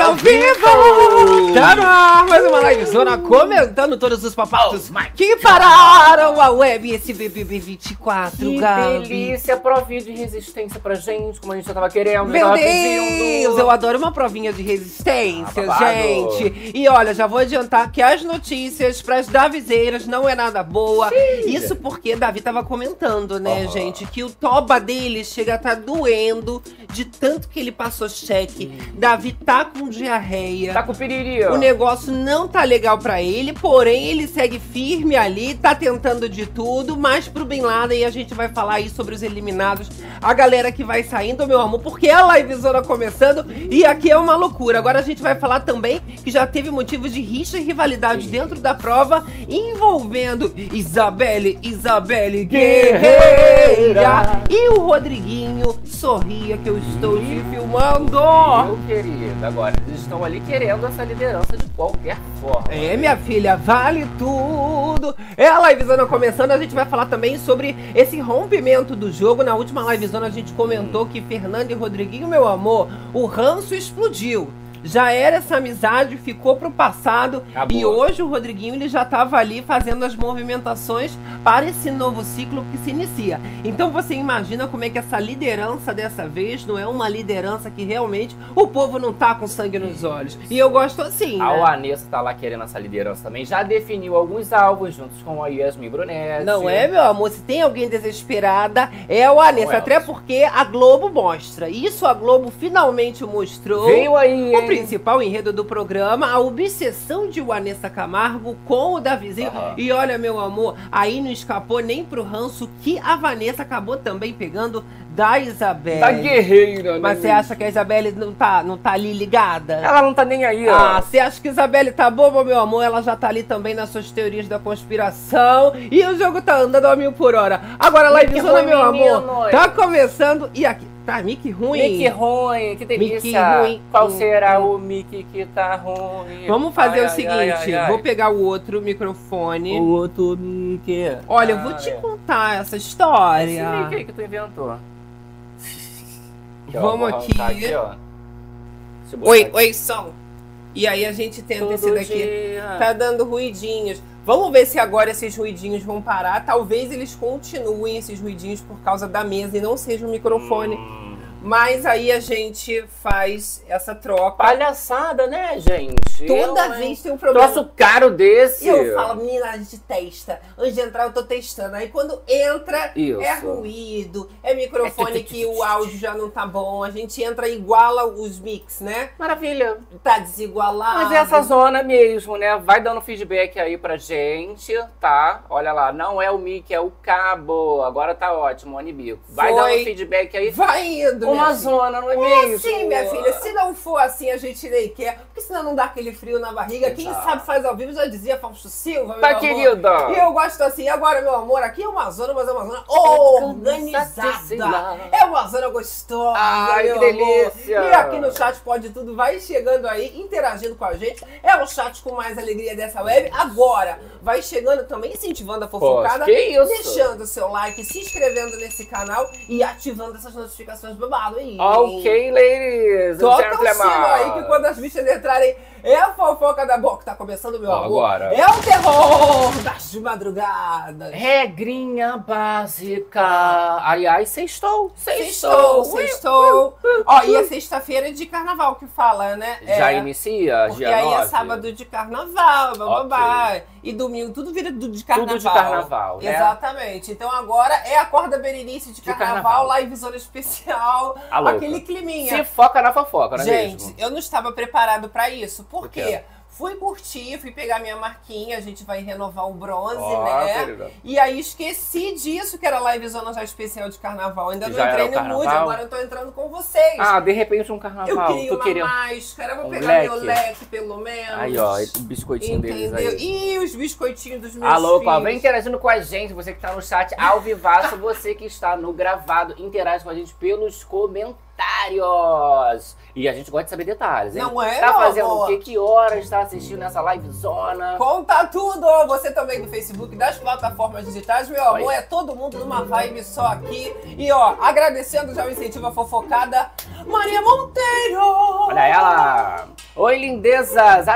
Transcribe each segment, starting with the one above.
Estamos ao vivo! Tá no ar, mais uma livezona comentando todos os papatos Oh, que pararam a web esse BBB 24, Que delícia, provinha de resistência pra gente, como a gente já tava querendo, Meu tava Deus, pedindo. eu adoro uma provinha de resistência, Ah, babado. gente. E olha, já vou adiantar que as notícias pras Davizeiras não é nada boa. Isso porque Davi tava comentando, né, Aham. gente, que o toba dele chega a tá doendo de tanto que ele passou cheque. Davi tá com diarreia. Tá com piriri. O negócio não tá legal pra ele, porém ele segue firme ali, tá tentando de tudo, mas pro Bin Laden a gente vai falar aí sobre os eliminados, a galera que vai saindo, meu amor, porque é a livezona começando e aqui é uma loucura. Agora a gente vai falar também que já teve motivos de rixa e rivalidade dentro da prova envolvendo Isabelle, Isabelle Guerreira e o Rodriguinho. Sorria que eu estou te filmando. Meu querido, agora eles estão ali querendo essa liderança de qualquer forma. É, minha filha, vale tudo. É a livezona começando, a gente vai falar também sobre esse rompimento do jogo. Na última livezona a gente comentou que Fernando e Rodriguinho, meu amor, o ranço explodiu. Já era essa amizade, ficou pro passado. Acabou. E hoje o Rodriguinho ele já tava ali fazendo as movimentações para esse novo ciclo que se inicia. Então você imagina como é que essa liderança dessa vez não é uma liderança que realmente o povo não tá com sangue nos olhos. E eu gosto assim. A né? Vanessa tá lá querendo essa liderança também. Já definiu alguns alvos juntos com a Yasmin Brunetti. Não é, meu amor? Se tem alguém desesperada, é o Anessa. Não é, Até porque a Globo mostra. Isso a Globo finalmente mostrou. Veio aí, hein? Principal enredo do programa, a obsessão de Vanessa Camargo com o Davizinho. Aham. E olha, meu amor, aí não escapou nem pro ranço que a Vanessa acabou também pegando da Isabelle. Da guerreira, né? Mas você acha que a Isabelle não tá, não tá ali ligada? Ela não tá nem aí, ó. Ah, você acha que Isabelle tá boba, meu amor? Ela já tá ali também nas suas teorias da conspiração. E o jogo tá andando a mil por hora. Agora, Livezona, meu amor, tá começando. E aqui, tá, Mickey ruim? Mickey ruim, que delícia. Mickey ruim. Qual Hum, será hum. o Mickey que tá ruim? Vamos fazer Ai, o seguinte, ai, ai, vou pegar o outro microfone. O outro Mickey. Olha, eu Ah, vou te contar essa Esse história. Mickey aí que tu inventou. Aqui, ó, Vamos aqui. arrancar ó. Oi, aqui. oi, som. E aí a gente tenta Todo esse daqui. dia. Tá dando ruidinhos. Vamos ver se agora esses ruidinhos vão parar. Talvez eles continuem esses ruidinhos por causa da mesa e não seja o microfone. Hum. Mas aí a gente faz essa troca. Palhaçada, né, gente? Toda Eu, vez tem um problema. Troço caro desse. E eu falo, menina, a gente testa. Antes de entrar, eu tô testando. Aí quando entra, Isso. é ruído, é microfone que o áudio já não tá bom. A gente entra e iguala os mix, né? Maravilha. Tá desigualado. Mas é essa zona mesmo, né? Vai dando feedback aí pra gente, tá? Olha lá, não é o mic, é o cabo. Agora tá ótimo, Onibico. Vai Foi. dando feedback aí. Vai indo, Uma filha. zona, não é É mesmo? assim, minha filha. Se não for assim, a gente nem quer. Porque senão não dá aquele frio na barriga. Quem Exato. sabe faz ao vivo, já dizia Fausto Silva, meu Tá, amor. querida? E eu gosto assim. Agora, meu amor, aqui é uma zona, mas é uma zona organizada. É uma zona gostosa, Ai, meu que amor. delícia. E aqui no chat pode tudo. Vai chegando aí, interagindo com a gente. É o chat com mais alegria dessa web. Agora, vai chegando também, incentivando a fofocada. que isso? Deixando o seu like, se inscrevendo nesse canal e ativando essas notificações Ok, ladies. Toca o sino aí que quando as bichas entrarem é a fofoca da boca. Tá começando, meu Ó, amor. agora. É o terror das madrugadas. Regrinha básica. Aliás, sextou. Sextou, sextou. Ó, e é sexta-feira de carnaval que fala, né? Já é, inicia, Porque dia aí 9? é sábado de carnaval, bababá. E domingo, tudo vira tudo de carnaval. Tudo de carnaval, né? Exatamente. Então agora é a corda berenice de De carnaval, carnaval. live zona especial. A louca. aquele climinha. Se foca na fofoca, não é Gente, mesmo? eu não estava preparado pra isso. Por quê? Fui curtir, fui pegar minha marquinha, a gente vai renovar o bronze, Ó, né? querida. E aí esqueci disso, que era live zona já especial de carnaval. Ainda não Já entrei no mood, agora eu tô entrando com vocês. Ah, de repente um eu carnaval. queria tu uma queria. máscara, vou um pegar meu leque? leque pelo menos. Aí, ó, o biscoitinho deles Entendeu? aí. E os biscoitinhos dos meus Alô, filhos. vem interagindo com a gente, você que tá no chat ao vivaço, você que está no gravado, interage com a gente pelos comentários. E a gente gosta de saber detalhes, hein? Não é, Tá fazendo amor? o quê? Que horas está assistindo essa livezona? Conta tudo! Você também do Facebook, das plataformas digitais, meu amor, Oi. é todo mundo numa vibe só aqui. E ó, agradecendo já o incentivo à fofocada, Maria Monteiro! Olha ela! Oi, lindezas!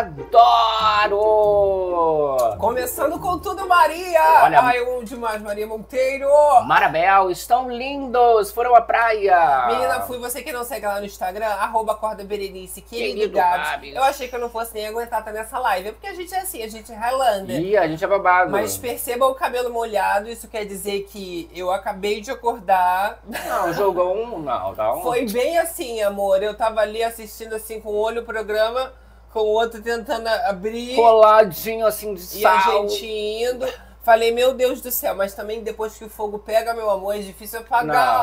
Adoro! Começando com tudo, Maria! Olha- Ai, amo demais, Maria Monteiro! Marabel, estão lindos! Foram à praia! Menina, fui você que não segue lá no Instagram, arroba Acorda Berenice, querido, Querido Gabs. Gabs. Eu achei que eu não fosse nem aguentar estar nessa live. É porque a gente é assim, a gente é Highlander. Ih, a gente é babado. Mas perceba o cabelo molhado, isso quer dizer que eu acabei de acordar. Não, jogou um. Não, tá um. Foi bem assim, amor. Eu tava ali assistindo assim com um olho o programa, com o outro tentando abrir coladinho assim de e a sal. gente indo. Falei, meu Deus do céu, mas também depois que o fogo pega, meu amor, é difícil Não. apagar.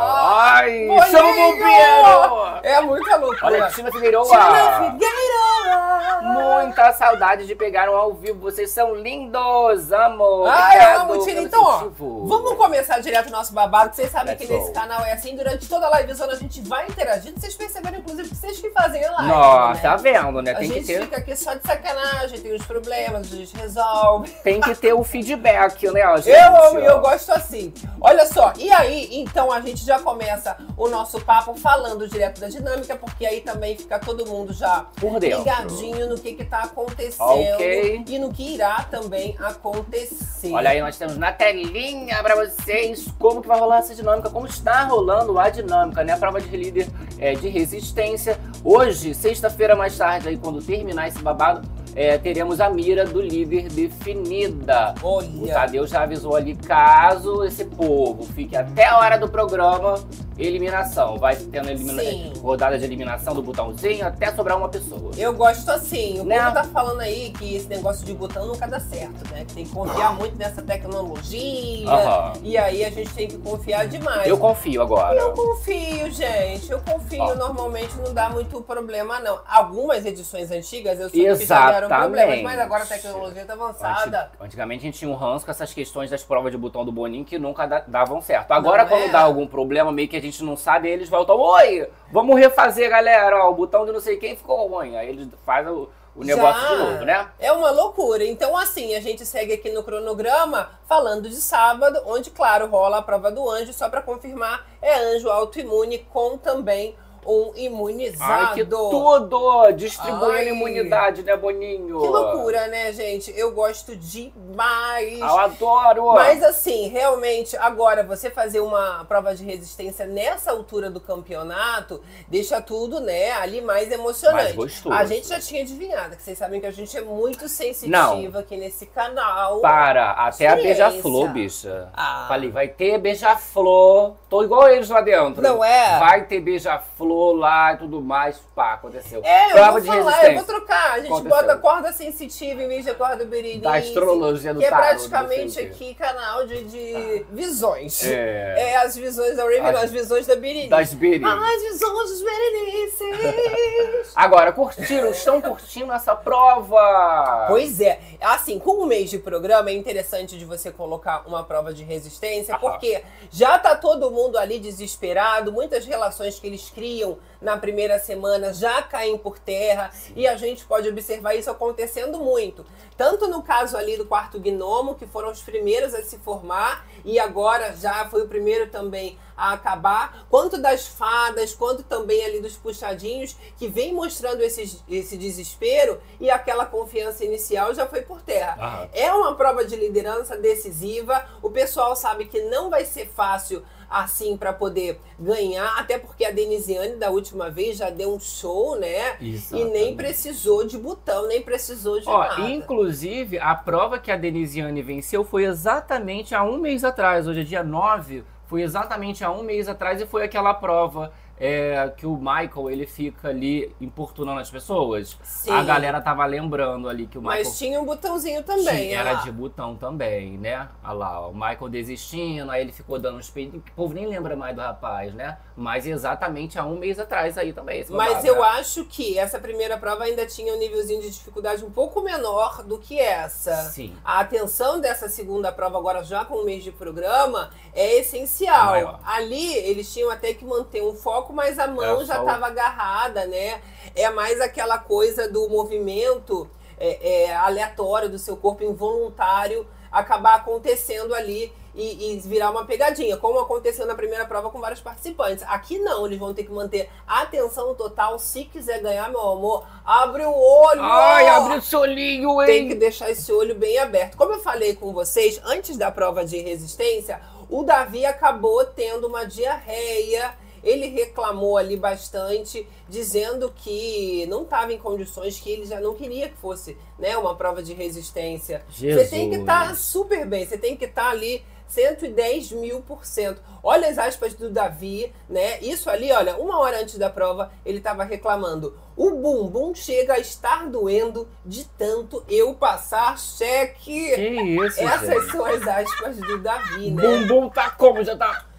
Ai, Bolinho! chama o bombeiro! É muita loucura. Olha, Cristina Figueiredo. Tina Figueira! Muita saudade de pegar um ao vivo. Vocês são lindos, amo. Ai, eu Obrigado amo, Tina. Então, ó, vamos começar direto o nosso babado, que vocês sabem Let's que nesse go. canal é assim. Durante toda a livezona a gente vai interagindo. Vocês perceberam, inclusive, que vocês que fazem a live. Nossa, né? tá vendo, né? A Tem que, gente ter, fica aqui só de sacanagem, tem os problemas, a gente resolve. tem que ter o feedback, né, gente? Eu amo e eu gosto assim. Olha só, e aí, então a gente já começa o nosso papo falando direto da dinâmica, porque aí também fica todo mundo já ligadinho no que que tá acontecendo Ok. e no que irá também acontecer. Olha aí, nós temos na telinha pra vocês como que vai rolar essa dinâmica, como está rolando a dinâmica, né? A prova de líder é, de resistência. Hoje, sexta-feira mais tarde, aí quando terminar esse babado, é, teremos a mira do líder definida. O Olha, Tadeu já avisou ali, caso esse povo fique até a hora do programa, eliminação. Vai tendo elimina Sim. rodada de eliminação do botãozinho até sobrar uma pessoa. eu gosto assim. O Né? povo tá falando aí que esse negócio de botão nunca dá certo, né? Que tem que confiar muito nessa tecnologia. Aham. E aí a gente tem que confiar demais. Eu confio agora. Eu confio, gente. Eu confio. Ó. Normalmente não dá muito problema, não. Algumas edições antigas eu soube que já deram problemas, mas agora a tecnologia tá avançada. Anti- Antigamente a gente tinha um ranço com essas questões das provas de botão do Boninho que nunca da- davam certo. Agora, Não quando é? dá algum problema, meio que a gente não sabe, eles voltam: Oi, vamos refazer, galera. Ó, o botão de não sei quem ficou ruim. Aí eles fazem o, o negócio Já. de novo, né? É uma loucura. Então, assim, a gente segue aqui no cronograma falando de sábado, onde, claro, rola a prova do anjo, só pra confirmar, é anjo autoimune com também um imunizado. Ai, que tudo! Distribuindo Ai. imunidade, né, Boninho? Que loucura, né, gente? Eu gosto demais. Eu adoro! Mas assim, realmente, agora você fazer uma prova de resistência nessa altura do campeonato deixa tudo, né, ali mais emocionante. Mais gostoso. A gente já tinha adivinhado, que vocês sabem que a gente é muito sensitiva aqui nesse canal. Para, até a beija-flor, bicha. Ah. Falei, vai ter beija-flor. Tô igual eles lá dentro. Não é? Vai ter beija-flor lá e tudo mais. Pá, aconteceu. É, eu Prova vou de falar, eu vou trocar. A gente Aconteceu. bota corda sensitiva em vez de corda berenice. Da astrologia do Que é praticamente o aqui canal de, de visões. É. É as visões da Raven, As- as, visões da Berenice. Das biri. As visões dos Berenices. Agora, curtiram? Estão curtindo essa prova? Pois é, assim, com um mês de programa é interessante de você colocar uma prova de resistência, Aham. porque já tá todo mundo ali desesperado, muitas relações que eles criam na primeira semana já caem por terra e a gente pode observar isso acontecendo muito. Tanto no caso ali do quarto gnomo, que foram os primeiros a se formar e agora já foi o primeiro também a acabar, quanto das fadas, quanto também ali dos puxadinhos, que vem mostrando esses- esse desespero e aquela confiança inicial já foi por terra. Aham. É uma prova de liderança decisiva. O pessoal sabe que não vai ser fácil assim para poder ganhar, até porque a Denisiane da última vez já deu um show, né? E nem Exatamente. precisou de botão, nem precisou de Ó, nada. inclusive, a prova que a Denisiane venceu foi exatamente há um mês atrás. Hoje é dia 9. Foi exatamente há um mês atrás e foi aquela prova é, que o Michael ele fica ali importunando as pessoas. Sim. A galera tava lembrando ali que o Michael Mas tinha um botãozinho também. Tinha, era de botão também, né? Olha lá, o Michael desistindo, aí ele ficou dando uns peitos. O povo nem lembra mais do rapaz, né? Mas exatamente há um mês atrás aí também. Mas babado, eu né? acho que essa primeira prova ainda tinha um nívelzinho de dificuldade um pouco menor do que essa. Sim. A atenção dessa segunda prova, agora já com um mês de programa, é essencial. Maior. Ali eles tinham até que manter um foco, mas a mão Era já o- estava agarrada, né? É mais aquela coisa do movimento é, é, aleatório do seu corpo involuntário acabar acontecendo ali e, e, virar uma pegadinha, como aconteceu na primeira prova com vários participantes. Aqui não, eles vão ter que manter atenção total. Se quiser ganhar, meu amor, abre o olho! Ai, abre esse olhinho, hein? Tem que deixar esse olho bem aberto. Como eu falei com vocês, antes da prova de resistência, o Davi acabou tendo uma diarreia ele reclamou ali bastante, dizendo que não estava em condições, que ele já não queria que fosse né, uma prova de resistência. Jesus. Você tem que estar tá super bem, você tem que estar tá ali 110 mil por cento. Olha as aspas do Davi, né? Isso ali, olha, uma hora antes da prova, ele estava reclamando. O bumbum chega a estar doendo de tanto eu passar cheque. Que isso, Essas gente? são as aspas do Davi, né? Bumbum tá como? Já tá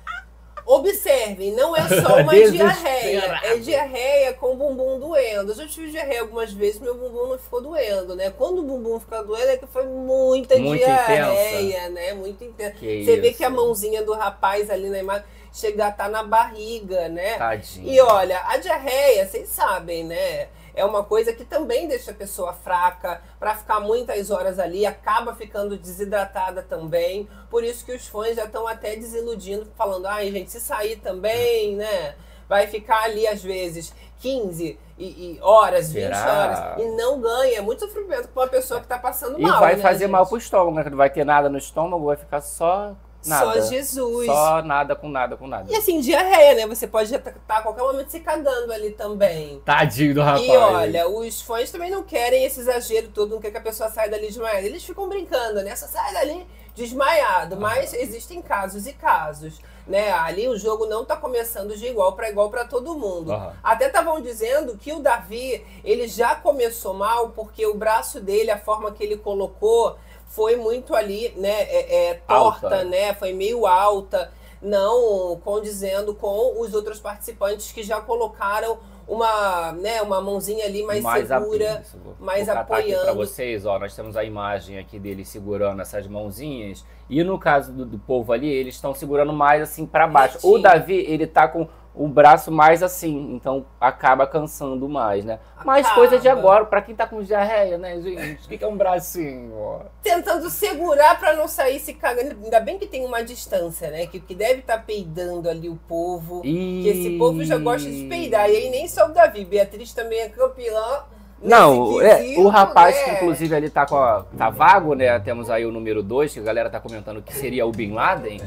Observem, não é só uma diarreia. É diarreia com o bumbum doendo. Eu já tive diarreia algumas vezes, meu bumbum não ficou doendo, né? Quando o bumbum fica doendo é que foi muita Muito diarreia, intensa. né? Muito intensa. Que Você vê isso. que a mãozinha do rapaz ali na imagem chega a estar na barriga, né? Tadinho. E olha, a diarreia, vocês sabem, né? É uma coisa que também deixa a pessoa fraca, para ficar muitas horas ali, acaba ficando desidratada também. Por isso que os fãs já estão até desiludindo, falando: ai, gente, se sair também, né? Vai ficar ali às vezes 15 e, e horas, 20 Será? horas, e não ganha. É muito sofrimento para uma pessoa que está passando E mal. vai né, fazer gente? mal pro estômago, né? Não vai ter nada no estômago, vai ficar só nada. Só Jesus. Só nada com nada com nada. E assim, diarreia, né? Você pode estar a qualquer momento se cagando ali também. Tadinho do rapaz. E olha, os fãs também não querem esse exagero todo, não quer que a pessoa saia dali desmaiada. Eles ficam brincando, né? Só sai dali desmaiado. Mas existem casos e casos. Né? Ali o jogo não tá começando de igual para igual para todo mundo. Aham. Até estavam dizendo que o Davi, ele já começou mal porque o braço dele, a forma que ele colocou, foi muito ali, né, é, é, torta, Alta. né? Foi meio alta, não condizendo com os outros participantes que já colocaram uma, né, uma mãozinha ali mais, segura. a- isso, vou- mais vou apoiando. Pra vocês, ó, nós temos a imagem aqui dele segurando essas mãozinhas. E no caso do, do povo ali, eles estão segurando mais assim pra baixo. O Retinho. Davi, ele tá com o braço mais assim, então acaba cansando mais, né? Mas Acaba. coisa de agora, pra quem tá com diarreia, né, gente? O que que é um bracinho, ó? Tentando segurar para não sair se cagando. Ainda bem que tem uma distância, né? Que, que deve estar peidando ali o povo. E... Que esse povo já gosta de peidar. E aí nem só o Davi. Beatriz também é campeã. Não, é, o rapaz né? que inclusive ele tá com a, tá vago, né? Temos aí o número 2, que a galera tá comentando que seria o Bin Laden.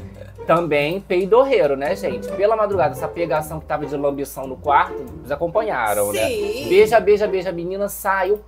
Também peidorreiro, né, gente? Pela madrugada, essa pegação que tava de lambição no quarto, eles acompanharam, né? Sim. Beija, beija, beija, a menina saiu,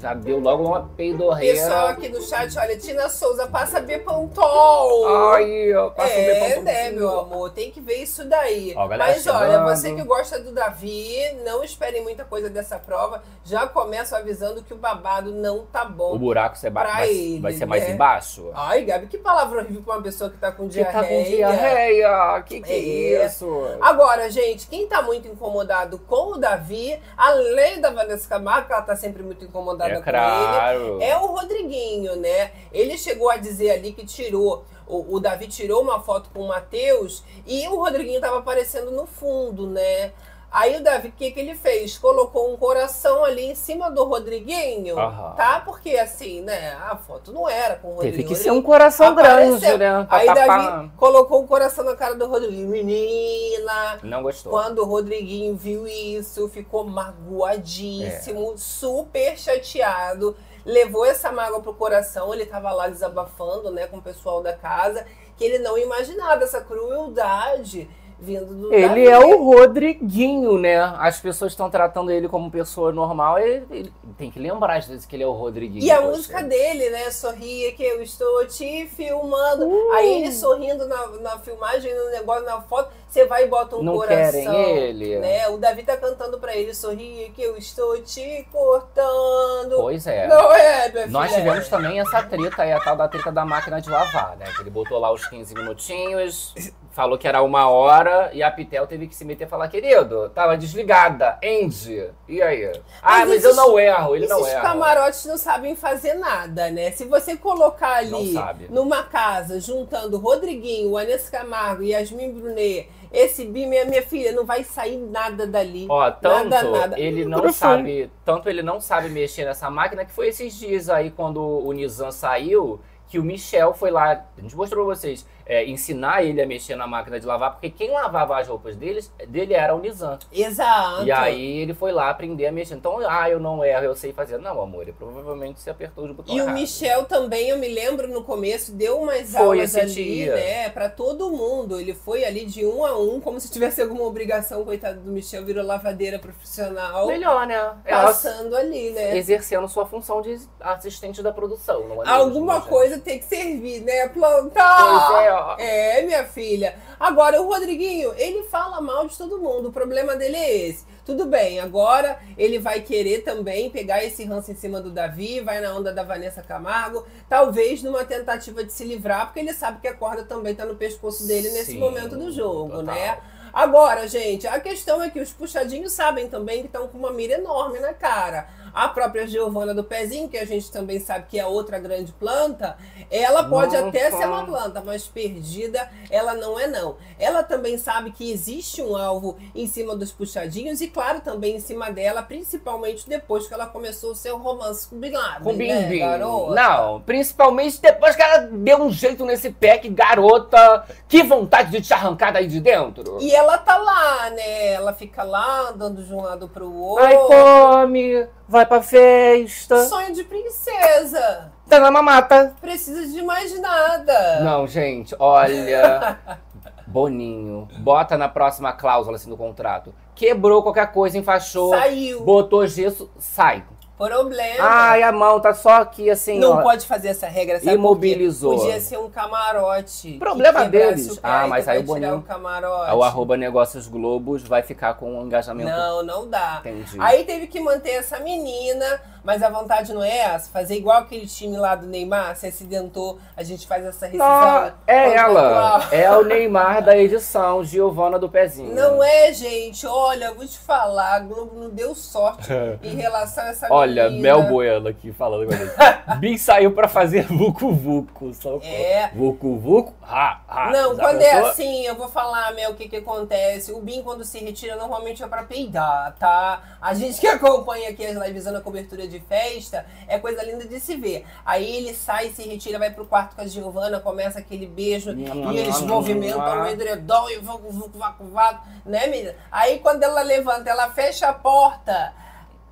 já deu logo uma peidorreira. Pessoal aqui no chat, olha, Tina Souza, passa Bepantol. Ai, ó, passa É, bepantolzinho. né, meu amor? Tem que ver isso daí. Ó, Mas olha, você que gosta do Davi, não esperem muita coisa dessa prova. Já começo avisando que o babado não tá bom. O buraco vai, Pra vai, ele, vai ser mais né? embaixo? Ai, Gabi, que palavra horrível pra uma pessoa que tá com Que diarreia. tá com diarreia, que que é É. isso? Agora, gente, quem tá muito incomodado com o Davi, além da Vanessa Camargo, que ela tá sempre muito incomodada É com claro. ele, é o Rodriguinho, né? Ele chegou a dizer ali que tirou. O, o Davi tirou uma foto com o Matheus e o Rodriguinho tava aparecendo no fundo, né? Aí o Davi, o que, que ele fez? Colocou um coração ali em cima do Rodriguinho, Aham. tá? Porque assim, né? A foto não era com o Rodriguinho. Teve que o ser um coração apareceu. grande, né? Pra Aí tapar. Davi colocou o coração na cara do Rodriguinho. Menina, Não gostou. quando o Rodriguinho viu isso, ficou magoadíssimo, super chateado. Levou essa mágoa pro coração, ele tava lá desabafando, né, com o pessoal da casa, que ele não imaginava essa crueldade vindo do Ele é o Rodriguinho, né? As pessoas estão tratando ele como pessoa normal. Ele, ele tem que lembrar às vezes que ele é o Rodriguinho. E a música dele, né? Sorria que eu estou te filmando. Uh. Aí ele sorrindo na, na filmagem, no negócio, na foto, você vai e bota um Não coração. querem ele. Né? O Davi tá cantando pra ele, sorria que eu estou te cortando. Pois é. Não é, minha Nós filha? tivemos também essa treta aí, a tal da treta da máquina de lavar, né? Que ele botou lá os 15 minutinhos, falou que era uma hora e a Pitel teve que se meter e falar, querido, tava desligada, Andy. E aí? ah, mas esses- eu não erro, ele não Esses erra. camarotes não sabem fazer nada, né? Se você colocar ali Não numa casa, juntando Rodriguinho, Vanessa Camargo e Yasmin Brunet, esse bi, minha, minha filha, não vai sair nada dali. Ó, tanto Nada, nada. ele não sabe, tanto ele não sabe mexer nessa máquina que foi esses dias aí quando o Nizam saiu, que o Michel foi lá, a gente mostrou pra vocês, é, ensinar ele a mexer na máquina de lavar, porque quem lavava as roupas deles, dele era o Nizam. Exato. E aí ele foi lá aprender a mexer. Então, ah, eu não erro, eu sei fazer. Não, amor, ele provavelmente se apertou os botões E o errados. Michel também, eu me lembro no começo, deu umas Foi aulas ali, dia. né, pra todo mundo. Ele foi ali de um a um, como se tivesse alguma obrigação, coitado do Michel, virou lavadeira profissional, Melhor, né? Ela passando ali, né? exercendo sua função de assistente da produção. É Alguma coisa tem que servir, né? Plantar! Pois é, ó. É, minha filha. Agora, o Rodriguinho, ele fala mal de todo mundo. O problema dele é esse. Tudo bem, agora ele vai querer também pegar esse ranço em cima do Davi, vai na onda da Vanessa Camargo, talvez numa tentativa de se livrar, porque ele sabe que a corda também tá no pescoço dele nesse Sim, momento do jogo, total. né? Agora, gente, a questão é que os puxadinhos sabem também que estão com uma mira enorme na cara. A própria Giovana do Pezinho, que a gente também sabe que é outra grande planta, ela pode Nossa. até ser uma planta, mas perdida ela não é não. Ela também sabe que existe um alvo em cima dos puxadinhos e claro também em cima dela, principalmente depois que ela começou o seu romance com o Bin Laden, Com Bim né, garota? Não, principalmente depois que ela deu um jeito nesse pé, que garota, que vontade de te arrancar daí de dentro. E ela tá lá, né? Ela fica lá, andando de um lado pro outro. Ai, come, vai pra festa, Sonho de princesa. tá na mamata. Precisa de mais nada. Não, gente, olha. Boninho, bota na próxima cláusula assim no contrato. Quebrou qualquer coisa, enfaixou, Saiu. botou gesso, sai. Problema. Ai, a mão tá só aqui assim, não ó. pode fazer essa regra, sabe? Imobilizou. Podia ser um camarote. Problema deles. Ah, mas aí o Boninho- o camarote. O arroba negócios globos vai ficar com um engajamento. Não, não dá. Entendi. Aí teve que manter essa menina, mas a vontade não é essa. Fazer igual aquele time lá do Neymar, se acidentou, a gente faz essa rescisão. Não, é ela. É o Neymar da edição, Giovana do Pezinho. Não é, gente. Olha, eu vou te falar, a Globo não deu sorte em relação a essa Olha, menina. Mel Bueno aqui falando com a gente. Bin saiu pra fazer Vucu Vucu. Só É. Vucu Vucu? Ha, ha. Não, Já quando é pensou? assim, eu vou falar, Mel, o que que acontece. O Bin, quando se retira, normalmente é pra peidar, tá? A gente que acompanha aqui as lives na cobertura de festa, é coisa linda de se ver. Aí ele sai, se retira, vai pro quarto com a Giovana, começa aquele beijo, e eles movimentam o edredom e vão, vão, vão, vão, né, menina? Aí quando ela levanta, ela fecha a porta,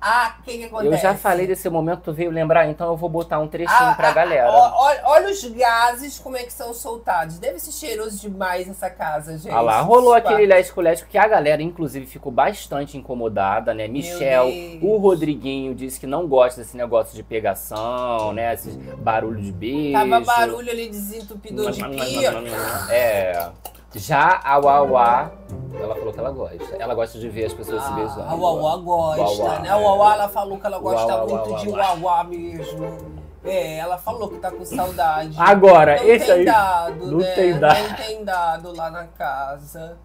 ah, o que que acontece? Eu já falei desse momento, tu veio lembrar, então eu vou botar um trechinho Ah, pra ah, galera. ó- Olha, olha os gases, como é que são soltados. Deve ser cheiroso demais essa casa, gente. Ah lá, rolou aquele lesco-lesco que a galera, inclusive, ficou bastante incomodada, né? Michel, o Rodriguinho disse que não gosta desse negócio de pegação, né? Esses barulhos de beijo. Tava barulho ali desentupidor de pia. É. Já a Wawa, ela falou que ela gosta. Ela gosta de ver as pessoas se beijando. a Wawa gosta, Wawa, né? A é. Wawa, ela falou que ela gosta Wawa, muito Wawa, de Wawa. Mesmo. É, ela falou que tá com saudade. Agora, não esse tem aí. dado, não né? tem dado. Não tem dado lá na casa.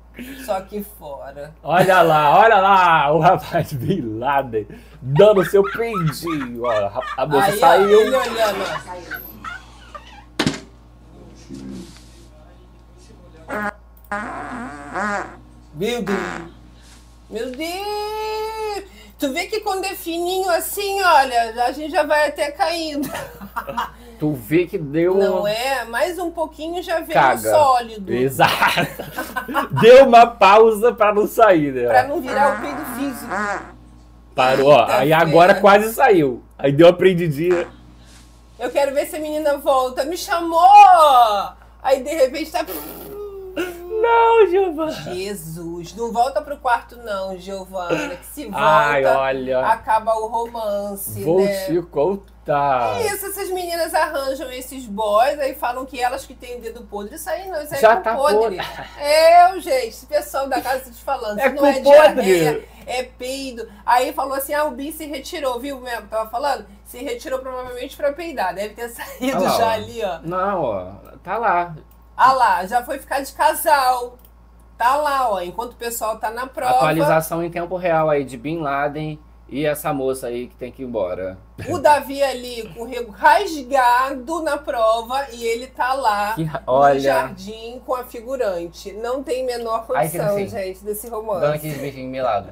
Só aqui fora. Olha lá, olha lá, o rapaz Bin Laden dando seu prendinho. Ó, a moça Aí, saiu. ele olhando, Meu Deus. Meu Deus. Tu vê que quando é fininho assim, olha, a gente já vai até caindo. Tu vê que deu Não uma. é? Mais um pouquinho já vem Caga. sólido. Exato. Deu uma pausa pra não sair, né? Pra não virar o peido físico. Parou, ó. Aí agora quase saiu. Aí deu uma prendidinha. Eu quero ver se a menina volta. Me chamou! Aí de repente tá. Não, Giovana. Jesus, não volta pro quarto não, Giovana, que se volta, Ai, olha. acaba o romance, Vou né? te contar. Isso, essas meninas arranjam esses boys, aí falam que elas que têm dedo podre, isso aí não, isso aí Já é tá podre. podre. É, gente, esse pessoal da casa te falando, É não é diarreia, é peido. Aí falou assim, ah, o Bi se retirou, viu mesmo, tava falando? Se retirou provavelmente pra peidar, deve ter saído lá, já ó. ali, ó. Não, ó. Tá lá. Ah lá, já foi ficar de casal. Tá lá, ó, enquanto o pessoal tá na prova. Atualização em tempo real aí de Bin Laden e essa moça aí que tem que ir embora. O Davi ali com o rego rasgado na prova e ele tá lá Que ra- no olha. jardim com a figurante. Não tem menor condição, gente, desse romance. aqueles beijinhos melados.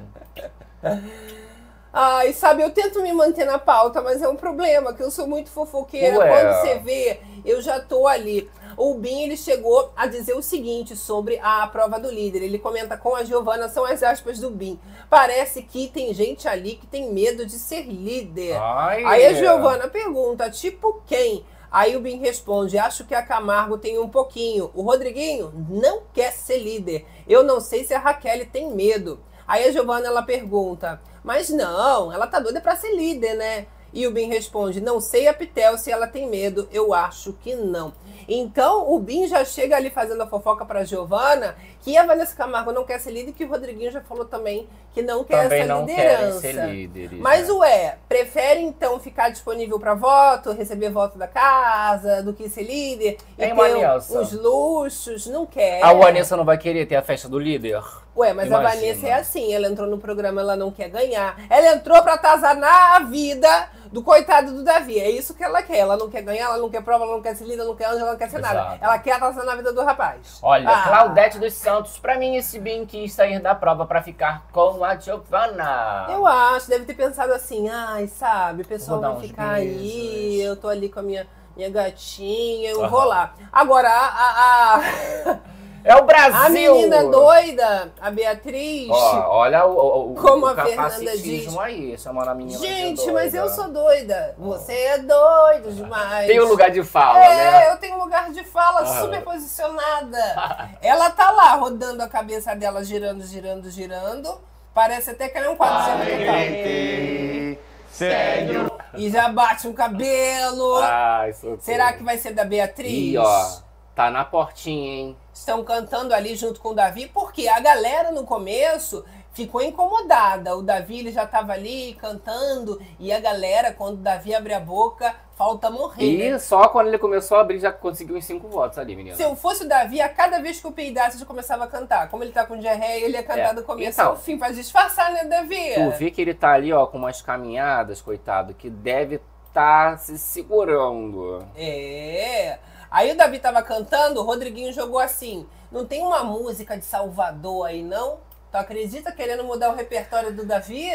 Ai, sabe, eu tento me manter na pauta, mas é um problema, que eu sou muito fofoqueira. Ué. Quando você vê, eu já tô ali. O Bin, ele chegou a dizer o seguinte sobre a prova do líder. Ele comenta com a Giovana, são as aspas do Bin. Parece que tem gente ali que tem medo de ser líder. Ai, Aí a Giovana pergunta, tipo quem? Aí o Bin responde, acho que a Camargo tem um pouquinho. O Rodriguinho não quer ser líder. Eu não sei se a Raquel tem medo. Aí a Giovana, ela pergunta, mas não, ela tá doida pra ser líder, né? E o Bin responde, não sei a Pitel se ela tem medo, eu acho que não. Então o Bin já chega ali fazendo a fofoca pra Giovana que a Vanessa Camargo não quer ser líder e que o Rodriguinho já falou também que não quer Também essa não querem liderança. ser líderes. Mas né? ué, prefere então ficar disponível para voto, receber voto da casa, do que ser líder e Hein, ter Vanessa? os luxos? Não quer. A Vanessa não vai querer ter a festa do líder? Ué, mas a Imagina. Vanessa é assim, ela entrou no programa, ela não quer ganhar. Ela entrou pra atazanar a vida do coitado do Davi. É isso que ela quer. Ela não quer ganhar, ela não quer prova, ela não quer ser ela não quer anjo, ela não quer ser nada. Exato. Ela quer atazanar a vida do rapaz. Olha, Ah. Claudete dos Santos, pra mim esse bem quis sair da prova pra ficar com a Giovana. Eu acho, deve ter pensado assim, ai, sabe, o pessoal vai ficar aí, eu tô ali com a minha, minha gatinha, eu Aham. vou lá. Agora, a, a, a, É o Brasil! a menina doida, a Beatriz. Ó, olha o, o, Como o a Fernanda capacitismo diz. aí, chamando a menina Gente, mas eu sou doida. Você é doido demais. Tem o lugar de fala, É, né? eu tenho lugar de fala Aham. super posicionada. Ela tá lá rodando a cabeça dela, girando, girando, girando. Parece até que ela é um quadro de Sério? E já bate um cabelo. Ai. Será que vai ser da Beatriz? Ih, ó, tá na portinha, hein? Estão cantando ali junto com o Davi, porque a galera no começo ficou incomodada. O Davi ele já estava ali cantando e a galera, quando o Davi abre a boca, falta morrer. E né? só quando ele começou a abrir, já conseguiu uns cinco votos ali, menina. Se eu fosse o Davi, a cada vez que eu peidasse, eu já começava a cantar. Como ele tá com diarreia, ele ia cantar É. do começo Então. ao fim, pra disfarçar, né, Davi? Tu vê que ele tá ali, ó, com umas caminhadas, coitado, que deve tá se segurando. É. Aí o Davi tava cantando, o Rodriguinho jogou assim: não tem uma música de Salvador aí, não? Tu acredita querendo mudar o repertório do Davi?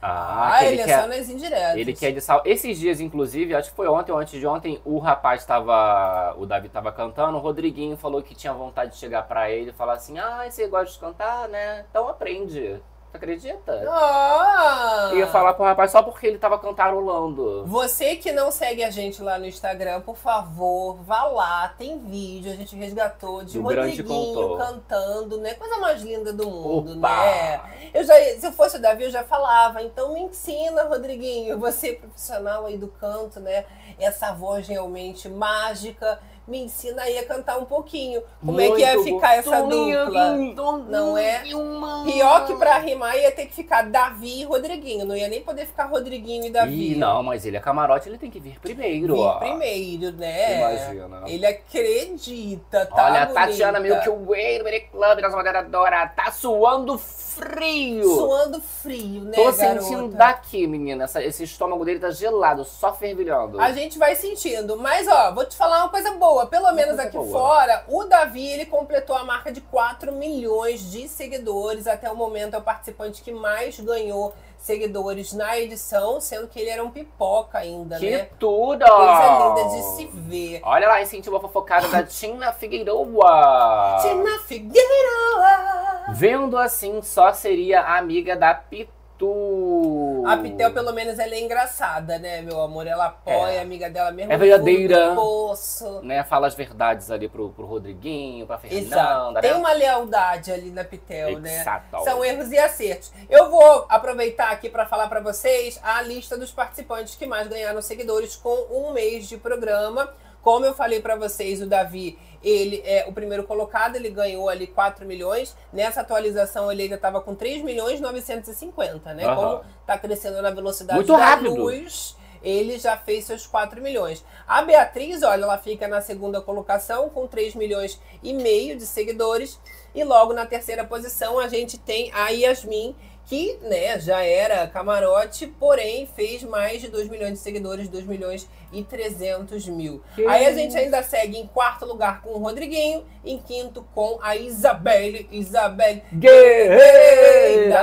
Ah, Ah, ele, ele é quer... só nas indiretas. Ele quer de sal. Esses dias, inclusive, acho que foi ontem ou antes de ontem, o rapaz tava. O Davi tava cantando, o Rodriguinho falou que tinha vontade de chegar pra ele e falar assim: Ah, você gosta de cantar, né? Então aprende. Acredita? Ah! Ia falar pro rapaz só porque ele tava cantarolando. Você que não segue a gente lá no Instagram, por favor, vá lá, tem vídeo, a gente resgatou de Do Rodriguinho cantando, né? Coisa mais linda do mundo, Opa! né? Eu já, se eu fosse o Davi, eu já falava, então me ensina, Rodriguinho, você é profissional aí do canto, né? Essa voz realmente mágica, me ensina aí a cantar um pouquinho. Como é que ia Muito ficar essa gostosinho, dupla? Não é? Pior que pra rimar ia ter que ficar Davi e Rodriguinho, não ia nem poder ficar Rodriguinho e Davi. Ih, não, mas ele é camarote, ele tem que vir primeiro, Vir ó. primeiro, né? Imagina. Ele acredita, tá? Olha, a bonita. Tatiana Milk Way do Mini Club, nossa moderadora, tá suando frio. Suando frio, né, Tô garota? sentindo daqui, menina. essa- esse estômago dele tá gelado, só fervilhando. A gente vai sentindo. Mas, ó, vou te falar uma coisa boa. Pelo menos aqui boa. fora, o Davi, ele completou a marca de 4 milhões de seguidores. Até o momento, é o participante que mais ganhou seguidores na edição, sendo que ele era um pipoca ainda, que né? tudo! Coisa linda de se ver. Olha lá, incentivou a fofocada da Tina Figueiroa. Tina Figueira! Vendo assim, só seria amiga da Pitu. A Pitel, pelo menos, ela é engraçada, né, meu amor? Ela apoia É. a amiga dela mesmo. É verdadeira. Poço. Né, fala as verdades ali pro, pro Rodriguinho, pra Fernanda. Exato. Tem né? uma lealdade ali na Pitel, né? Exato. São erros e acertos. Eu vou aproveitar aqui para falar para vocês a lista dos participantes que mais ganharam seguidores com um mês de programa. Como eu falei para vocês, o Davi, ele é o primeiro colocado, ele ganhou ali 4 milhões. Nessa atualização ele ainda estava com 3 milhões e 950, né? Aham. Como tá crescendo na velocidade Muito da rápido. luz, ele já fez seus 4 milhões. A Beatriz, olha, ela fica na segunda colocação com 3 milhões e meio de seguidores. E logo na terceira posição a gente tem a Yasmin, que né, já era camarote, porém fez mais de 2 milhões de seguidores, 2 milhões e 300 mil. Que Aí a gente ainda segue em quarto lugar com o Rodriguinho, em quinto com a Isabelle, Isabelle Guerreira!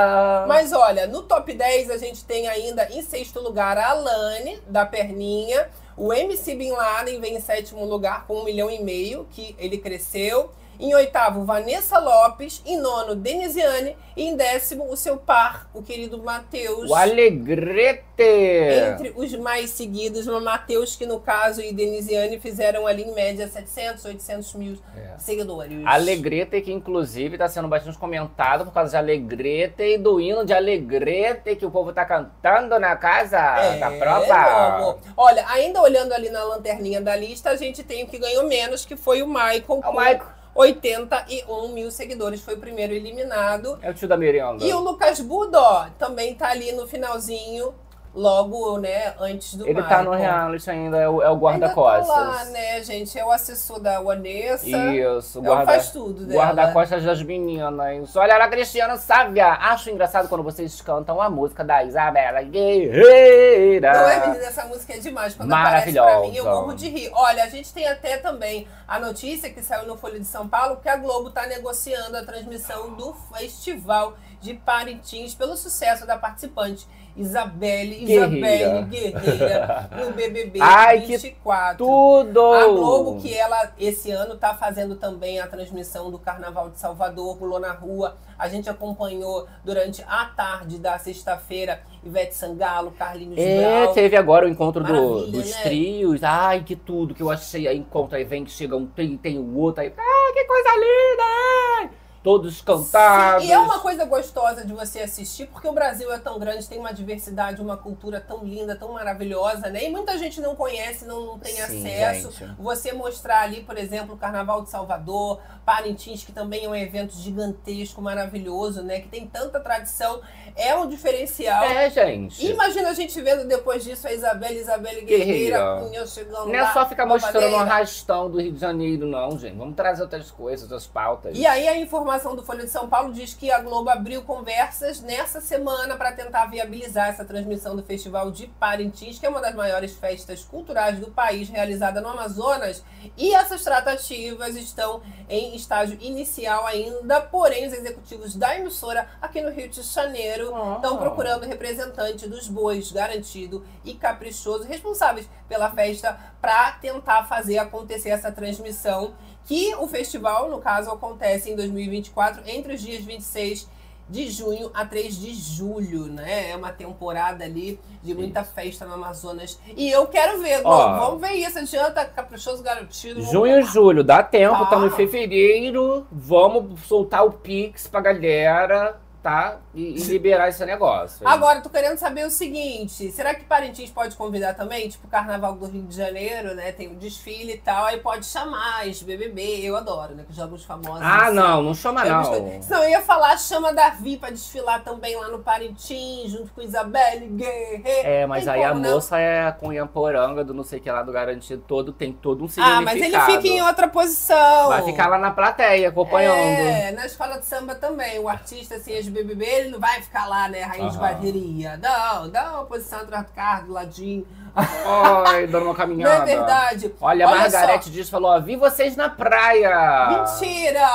Mas olha, no top 10 a gente tem ainda em sexto lugar a Alane, da perninha. O MC Bin Laden vem em sétimo lugar com um milhão e meio, que ele cresceu. Em oitavo, Vanessa Lopes. Em nono, Denisiane. E em décimo, o seu par, o querido Matheus. O Alegrete! Entre os mais seguidos, o Matheus, que no caso, e Denisiane fizeram ali em média 700, 800 mil É. seguidores. Alegrete, que inclusive está sendo bastante comentado por causa de Alegrete e do hino de Alegrete que o povo tá cantando na casa É, da meu prova. Olha, ainda olhando ali na lanterninha da lista, a gente tem o que ganhou menos, que foi o Michael. É o Michael. 81 mil seguidores, foi o primeiro eliminado. É o tio da Miranda. E o Lucas Budó também tá ali no finalzinho, logo, né, antes do Ele Michael. tá no reality ainda, é o, é o guarda-costas. tá lá, né, gente? É o assessor da Vanessa. Isso, o guarda, faz tudo dela. guarda-costas das meninas. Olha lá, Cristiano Sávia. Acho engraçado quando vocês cantam a música da Isabela Guerreira. Não é, menina? Essa música é demais. Quando aparece pra Maravilhosa. mim, eu morro de rir. Olha, a gente tem até também a notícia que saiu no Folha de São Paulo que a Globo tá negociando a transmissão do Festival de Parintins pelo sucesso da participante Isabelle. Isabelle Guerreira, no BBB Ai, que 24. Tudo! A Globo, que ela, esse ano, tá fazendo também a transmissão do Carnaval de Salvador, pulou na rua. A gente acompanhou durante a tarde da sexta-feira Ivete Sangalo, Carlinhos É, Brau. teve agora o encontro do- dos né? trios. Ai, que tudo que eu achei. Aí encontra, aí vem que chega um trio, tem o outro. Aí, ai, que coisa linda! Todos cantados. Sim, e é uma coisa gostosa de você assistir, porque o Brasil é tão grande, tem uma diversidade, uma cultura tão linda, tão maravilhosa, né? E muita gente não conhece, não, não tem Sim, acesso. gente. Você mostrar ali, por exemplo, o Carnaval de Salvador, Parintins, que também é um evento gigantesco, maravilhoso, né? Que tem tanta tradição, é um diferencial. É, gente. E Imagina a gente vendo depois disso a Isabelle, Isabelle Guerreira. Cunha chegando Não é lá, só ficar mostrando um babadeira. arrastão do Rio de Janeiro, não, gente. Vamos trazer outras coisas, outras pautas. E aí a informação do Folha de São Paulo diz que a Globo abriu conversas nessa semana para tentar viabilizar essa transmissão do Festival de Parintins, que é uma das maiores festas culturais do país, realizada no Amazonas. E essas tratativas estão em estágio inicial ainda, porém os executivos da emissora aqui no Rio de Janeiro Ah. estão procurando representante dos bois garantido e caprichoso, responsáveis pela festa, para tentar fazer acontecer essa transmissão. Que o festival, no caso, acontece em 2024, entre os dias 26 de junho a 3 de julho, né? É uma temporada ali de muita festa no Amazonas. E eu quero ver. Ó. Vamos ver isso. Adianta, caprichoso garantido. Junho e julho, dá tempo, Tá. estamos em fevereiro. Vamos soltar o Pix pra galera, tá? E, e liberar esse negócio. hein? Agora, tô querendo saber o seguinte: será que Parintins pode convidar também? Tipo, o Carnaval do Rio de Janeiro, né? Tem o desfile e tal, aí pode chamar os BBB. Eu adoro, né? Que jogos famosos. Ah, assim. não, não chama não. gostei. Senão eu ia falar, chama Davi pra desfilar também lá no Parintins, junto com Isabelle Guerreiro. É, mas Tem aí a como, não? moça é a cunhamporanga do não sei o que lá do garantido todo, tem todo um significado. Ah, mas ele fica em outra posição. Vai ficar lá na plateia acompanhando. É, na escola de samba também. O artista, assim, as BBB, ele não vai ficar lá, né, rainha de Aham. bateria. Não, dá uma posição atrás do carro, do ladinho. Ai, dando uma Não caminhada. é verdade? Olha, a Olha Margarete diz, falou, ó, vi vocês na praia. Mentira!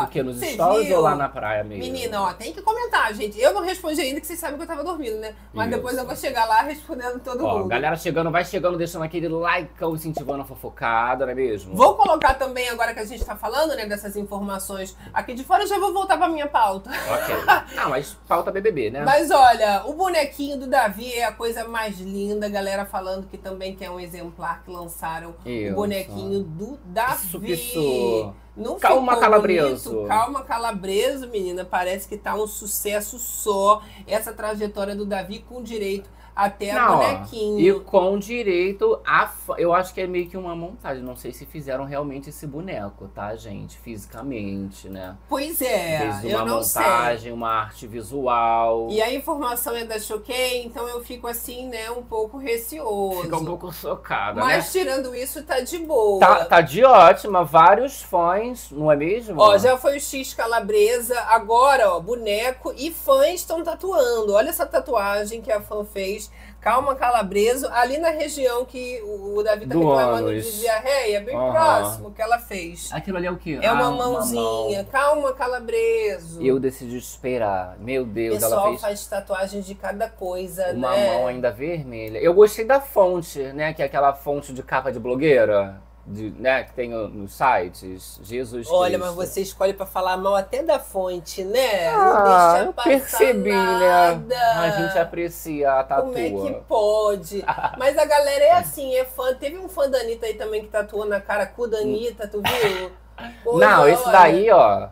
Porque nos Você stories viu? ou lá na praia mesmo? Menina, ó, tem que comentar, gente. Eu não respondi ainda, que vocês sabem que eu tava dormindo, né? Mas Isso. depois eu vou chegar lá respondendo todo Ó, mundo. galera chegando, vai chegando, deixando aquele like, incentivando a fofocada, não é mesmo? Vou colocar também, agora que a gente tá falando, né, dessas informações aqui de fora, eu já vou voltar pra minha pauta. Ok. Ah, mas pauta BBB, né? Mas olha, o bonequinho do Davi é a coisa mais linda. Galera falando que também que é um exemplar que lançaram Isso. o bonequinho do Davi. Isso, isso. Não Calma, Calabreso. bonito? Calma, Calabreso, menina. Parece que tá um sucesso só essa trajetória do Davi com direito até a Não, ó, bonequinho. E com direito a. Eu acho que é meio que uma montagem. Não sei se fizeram realmente esse boneco, tá, gente? Fisicamente, né? Pois é, Fez uma não sei. montagem, uma arte visual. E a informação é da Choquei, então eu fico assim, né, um pouco receoso. Fica um pouco socada, Mas né? tirando isso, tá de boa. Tá, tá de ótima, vários fãs, não é mesmo? Ó, já foi o X Calabresa, agora, ó, boneco e fãs estão tatuando. Olha essa tatuagem que a fã fez. Calma Calabreso, ali na região que o o Davi tá Do reclamando ânus. de diarreia, bem Aham. próximo que ela fez. Aquilo ali é o quê? É uma Ah, mãozinha. mão. Calma Calabreso. Eu decidi esperar. Meu o Deus, ela pessoal fez faz tatuagens de cada coisa, uma né? mão ainda vermelha. Eu gostei da fonte, né? Que é aquela fonte de capa de blogueira, de, né? Que tem no- nos sites. Jesus Olha, Cristo. mas você escolhe pra falar mal até da fonte, né? Ah, Não deixa eu percebi, nada. né? A gente aprecia a tatua. Como é que pode? Mas a galera é assim, é fã. Teve um fã da Anitta aí também que tatuou na cara cu da Anitta, tu viu? Coisa, Não, esse daí, ó.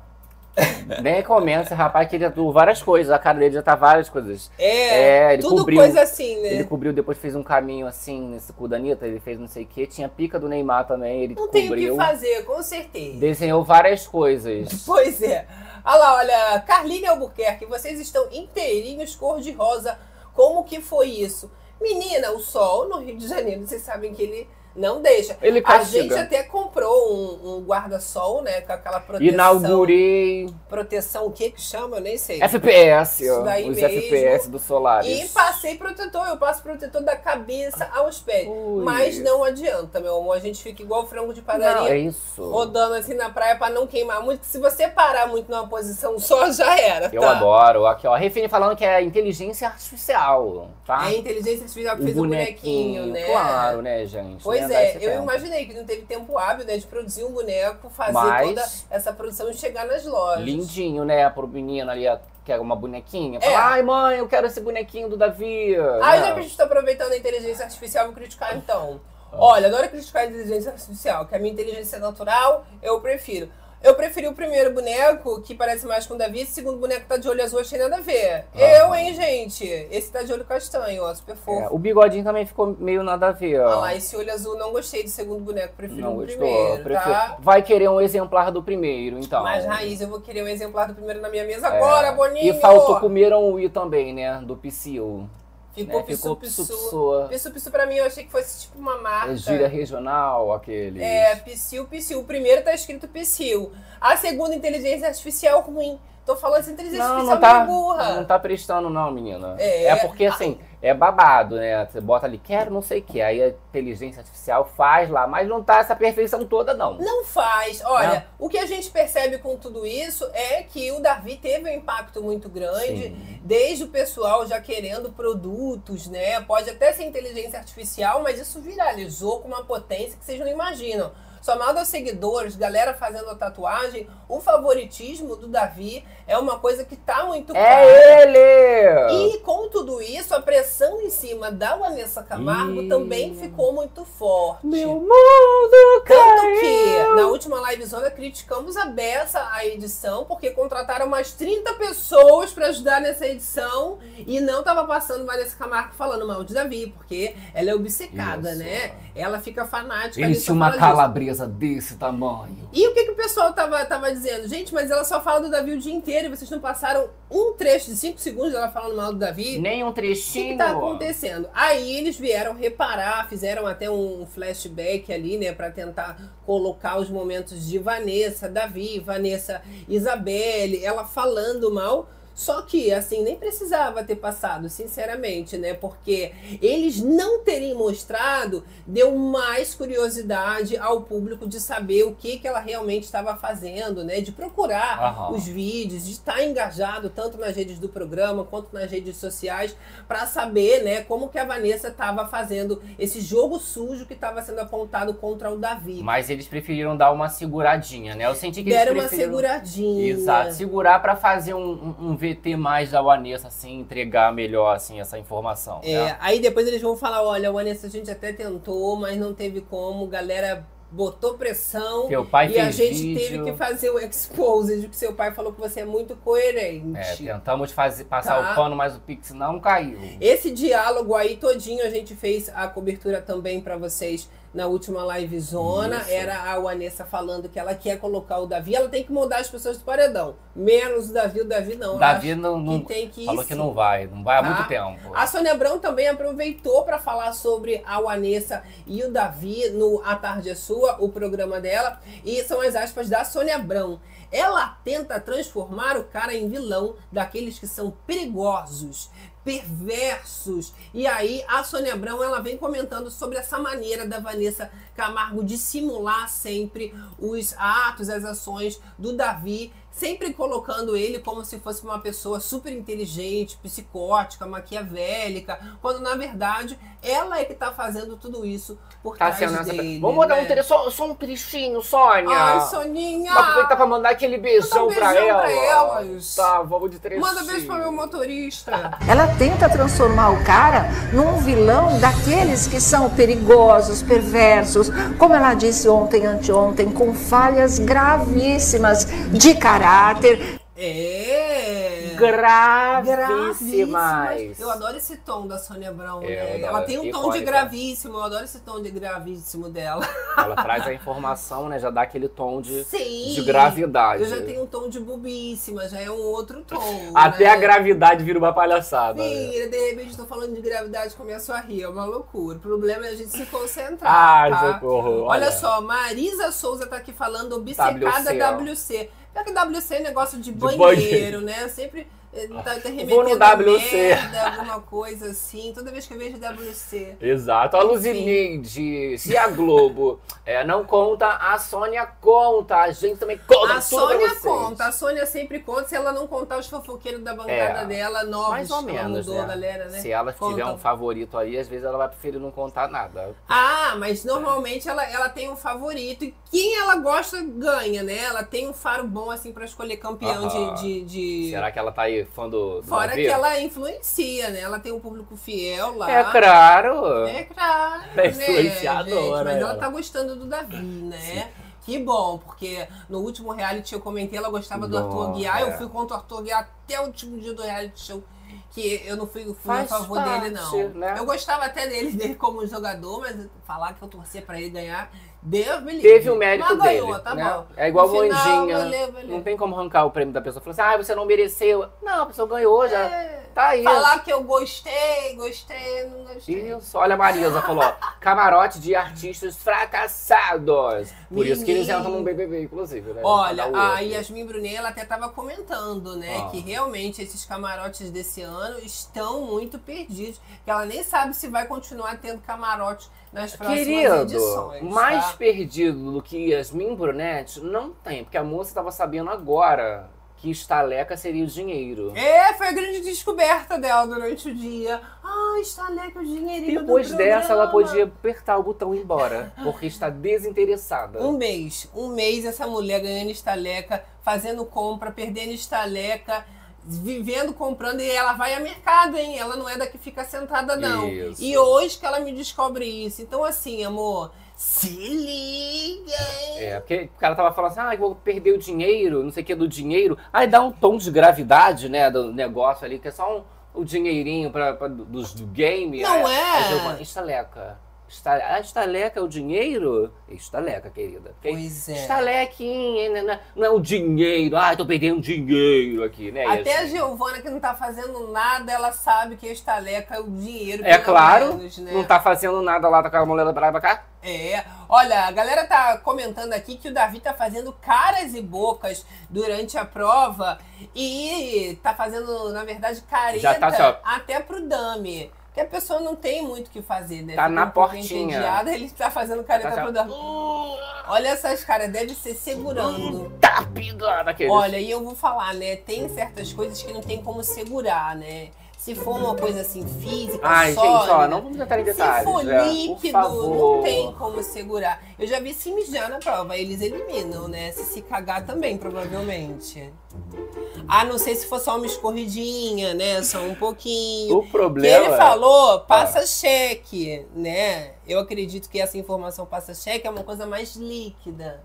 Nem começa, rapaz, que ele tatuou várias coisas. A cara dele já tá várias coisas. É, É, ele tudo cobriu. coisa assim, né? Ele cobriu, depois fez um caminho assim nesse cu da Anitta, ele fez não sei o que. Tinha pica do Neymar também, ele Não tem o cobriu. que fazer, com certeza. Desenhou várias coisas. Pois é. Olha lá, olha, Carline Albuquerque, vocês estão inteirinhos cor-de-rosa. Como que foi isso? Menina, o sol no Rio de Janeiro, vocês sabem que ele não deixa. Ele A castiga. gente até comprou um, um guarda-sol, né? Com aquela proteção. Inaugurei Proteção, o que que chama? Eu nem sei. FPS, Isso ó, daí os mesmo. FPS do Solaris. E passei protetor, eu passo protetor da cabeça aos pés. Ui. Mas não adianta, meu amor. A gente fica igual frango de Não, padaria. é isso. Rodando assim na praia pra não queimar muito. Se você parar muito numa posição só, já era. Eu tá? adoro. Aqui, ó. A Refine falando que é inteligência artificial, tá? É a inteligência artificial que O fez o bonequinho, né? Claro, né, gente? Pois Dá é, eu tempo. imaginei que não teve tempo hábil, né, de produzir um boneco, fazer Mas- toda essa produção e chegar nas lojas. Lindinho, né? Pro menino ali, que é uma bonequinha. É. Fala, ai, mãe, eu quero esse bonequinho do Davi. Ah, né? já que a gente tá aproveitando a inteligência artificial, vou criticar então. Olha, adoro criticar a inteligência artificial, que a minha inteligência natural eu prefiro. Eu preferi o primeiro boneco, que parece mais com o Davi, esse segundo boneco tá de olho azul, achei nada a ver. Eu, hein, gente? Esse tá de olho castanho, ó, super É, fofo. o bigodinho também ficou meio nada a ver, ó. Olha lá, esse olho azul não gostei do segundo boneco, prefiro Não o gostou? primeiro, Prefiro- tá? Vai querer um exemplar do primeiro, então. Mas, Raiz, eu vou querer um exemplar do primeiro na minha mesa É. agora, Boninho! E faltou comeram o I também, né? Do Psyu. Ficou né? Ficou pisu. Psu Pisu, pisu pra mim, eu achei que fosse tipo uma marca. É gíria regional, aquele. É, Psyu, Psyu. O primeiro tá escrito Psyu. A segunda, inteligência artificial ruim. Tô falando essa inteligência Não, artificial não tá, burra. não tá prestando não, menina. É. É, porque assim, é babado, né? Você bota ali, quero não sei o que, aí a inteligência artificial faz lá, mas não tá essa perfeição toda não. Não faz. Olha, Não. o que a gente percebe com tudo isso é que o Davi teve um impacto muito grande, Sim. desde o pessoal já querendo produtos, né? Pode até ser inteligência artificial, mas isso viralizou com uma potência que vocês não imaginam. Somado aos seguidores, galera fazendo a tatuagem, o favoritismo do Davi é uma coisa que tá muito clara. É ele! E com tudo isso, a pressão em cima da Vanessa Camargo também ficou muito forte. Meu mundo Tanto caiu! que na última livezona criticamos a beça a edição, porque contrataram mais 30 pessoas pra ajudar nessa edição e não tava passando Vanessa Camargo falando mal de Davi, porque ela é obcecada, Isso. né? Ela fica fanática. Ele só tinha uma fala disso. calabresa desse tamanho. E o que, que o pessoal tava, tava dizendo? Gente, mas ela só fala do Davi o dia inteiro e vocês não passaram um trecho de 5 segundos dela falando mal do Davi? Nem um O que, trechinho. que tá acontecendo? Aí eles vieram reparar, fizeram até um flashback ali, né, Pra tentar colocar os momentos de Vanessa, Davi, Vanessa, Isabelle, ela falando mal. Só que, assim, nem precisava ter passado, sinceramente, né? Porque eles não terem mostrado deu mais curiosidade ao público de saber o que, que ela realmente estava fazendo, né? De procurar os vídeos, de estar engajado tanto nas redes do programa quanto nas redes sociais para saber, né, como que a Vanessa estava fazendo esse jogo sujo que estava sendo apontado contra o Davi. Mas eles preferiram dar uma seguradinha, né? Eu senti que Deram eles uma preferiram... seguradinha. Exato, segurar pra fazer um, um, um VT mais da Vanessa, assim, entregar melhor, assim, essa informação. É, né? aí depois eles vão falar, olha, Vanessa, a gente até tentou, mas não teve como, galera botou pressão Teu pai e a gente vídeo. teve que fazer o exposed, que seu pai falou que você é muito coerente. É, tentamos fazer, passar Tá. o pano, mas o Pix não caiu. Esse diálogo aí todinho a gente fez a cobertura também pra vocês na última live zona. Isso. Era a Vanessa falando que ela quer colocar o Davi, ela tem que mudar as pessoas do paredão. Menos o Davi, o Davi não. Davi não, não- que tem que ir falou que sim. não vai, não vai há Tá. muito tempo. A Sônia Abrão também aproveitou para falar sobre a Vanessa e o Davi no A Tarde é Sua, o programa dela. E são as aspas da Sônia Abrão. Ela tenta transformar o cara em vilão daqueles que são perigosos, perversos. E aí a Sônia Abrão ela vem comentando sobre essa maneira da Vanessa Camargo de simular sempre os atos, as ações do Davi, sempre colocando ele como se fosse uma pessoa super inteligente, psicótica, maquiavélica, quando na verdade ela é que tá fazendo tudo isso por Tá trás sendo essa. dele. Vamos botar né? um tre... só, só um trechinho, Sônia. Ai, Soninha! Vai aproveitar pra mandar aquele beijão, um pra, ela. pra elas. Tá, vamos de trechinho. Manda beijo pro meu motorista. Ela tenta transformar o cara num vilão daqueles que são perigosos, perversos, como ela disse ontem, anteontem, com falhas gravíssimas de caráter. É. Gravíssimas. Eu adoro esse tom da Sônia Abrão, É, né? Ela tem um tom de Icônica. gravíssimo, eu adoro esse tom de gravíssimo dela. Ela traz a informação, né? Já dá aquele tom de, Sim. de gravidade. Eu já tenho um tom de bobíssima, já é um outro tom. Até né? a gravidade vira uma palhaçada. né? Sim, de repente tô falando de gravidade começo a rir, é uma loucura. O problema é a gente se concentrar. Ai, tá? socorro. Olha só, Marisa Souza tá aqui falando obcecada WC. WC. Pior que WC é negócio de, De banheiro, banheiro. né? Sempre tá, tá Vou no WC. merda, alguma coisa assim. Toda vez que eu vejo WC. Exato. A Luzineide, se a Globo é, não conta, a Sônia conta. A gente também conta A Sônia conta, a Sônia sempre conta. Se ela não contar os fofoqueiros da bancada É, dela, novos, Mais ou menos, mudou né? galera, né? Se ela tiver Contam. um favorito aí, às vezes ela vai preferir não contar nada. Ah, mas normalmente ela, ela tem um favorito. E quem ela gosta ganha, né? Ela tem um faro bom, assim, pra escolher campeão Aham. de. de, de- Será que ela tá aí fã do, do Fora Davi? que ela influencia, né? Ela tem um público fiel lá. É claro. É claro. É né, influenciadora, gente? Mas ela ela. tá gostando do Davi, né? Que bom, porque no último reality eu comentei, ela gostava do Nossa, Arthur Guiar. Eu é. fui contra o Arthur Guiar até o último dia do reality show. Que eu não fui, fui a favor parte, dele, não. né? Eu gostava até dele, dele como jogador, mas falar que eu torcia pra ele ganhar, Deus me livre. Teve o mérito mas ganhou, dele. tá né? É igual No. Não tem como arrancar o prêmio da pessoa falando assim, ah, você não mereceu. Não, a pessoa ganhou já. É, Tá aí. Falar que eu gostei, gostei, não gostei. Isso, olha a Marisa falou, camarote de artistas fracassados. Por isso que eles Menino. entram no BBB, inclusive, né? Olha, a. Yasmin Brunet, ela até tava comentando, né? Ah. Que realmente esses camarotes desse ano estão muito perdidos. Que ela nem sabe se vai continuar tendo camarote nas próximas Querido, edições. mais tá? perdido do que Yasmin Brunet não tem, porque a moça tava sabendo agora que estaleca seria o dinheiro. É, foi a grande descoberta dela durante o dia. Ah, estaleca o dinheirinho Depois do dessa, ela podia apertar o botão e ir embora, porque está desinteressada. Um mês, um mês essa mulher ganhando estaleca, fazendo compra, perdendo estaleca, vivendo, comprando, e ela vai a mercado, hein? Ela não é da que fica sentada, não. Isso. E hoje que ela me descobre isso. Então, assim, amor, se liga! É, porque o cara tava falando assim, ah, vou perder o dinheiro, não sei o que do dinheiro. Aí dá um tom de gravidade, né, do negócio ali, que é só um, o dinheirinho pra, pra- dos do game. Não Aí- é? aí Giovana, estaleca. Esta- A estaleca é o dinheiro? Estaleca, querida. Pois é. Estalequinha, né, não é- não é o dinheiro. Ah, tô perdendo dinheiro aqui, né? Até a assim, Giovana, que não tá fazendo nada, ela sabe que a estaleca é o dinheiro, É claro, menos, né? não tá fazendo nada lá, tá com a mulher pra cá. É, olha, a galera tá comentando aqui que o Davi tá fazendo caras e bocas durante a prova e tá fazendo, na verdade, careta Já tá assim, ó. até pro Dami. Que a pessoa não tem muito o que fazer, né? Tá Fica na um portinha. ele tá fazendo careta Tá Dami. Olha essas caras, deve ser segurando. Tá pingando aquele. Olha, e eu vou falar, né? Tem certas coisas que não tem como segurar, né? Se for uma coisa assim física, Ai, sólida, gente, ó, não vamos entrar em detalhes. se for né? Por líquido, não tem como segurar. Eu já vi se mijar na prova, eles eliminam, né? Se se cagar também, provavelmente. Ah, não sei se for só uma escorridinha, né? Só um pouquinho. O Que problema. ele falou, passa cheque, né? Eu acredito que essa informação passa cheque é uma coisa mais líquida.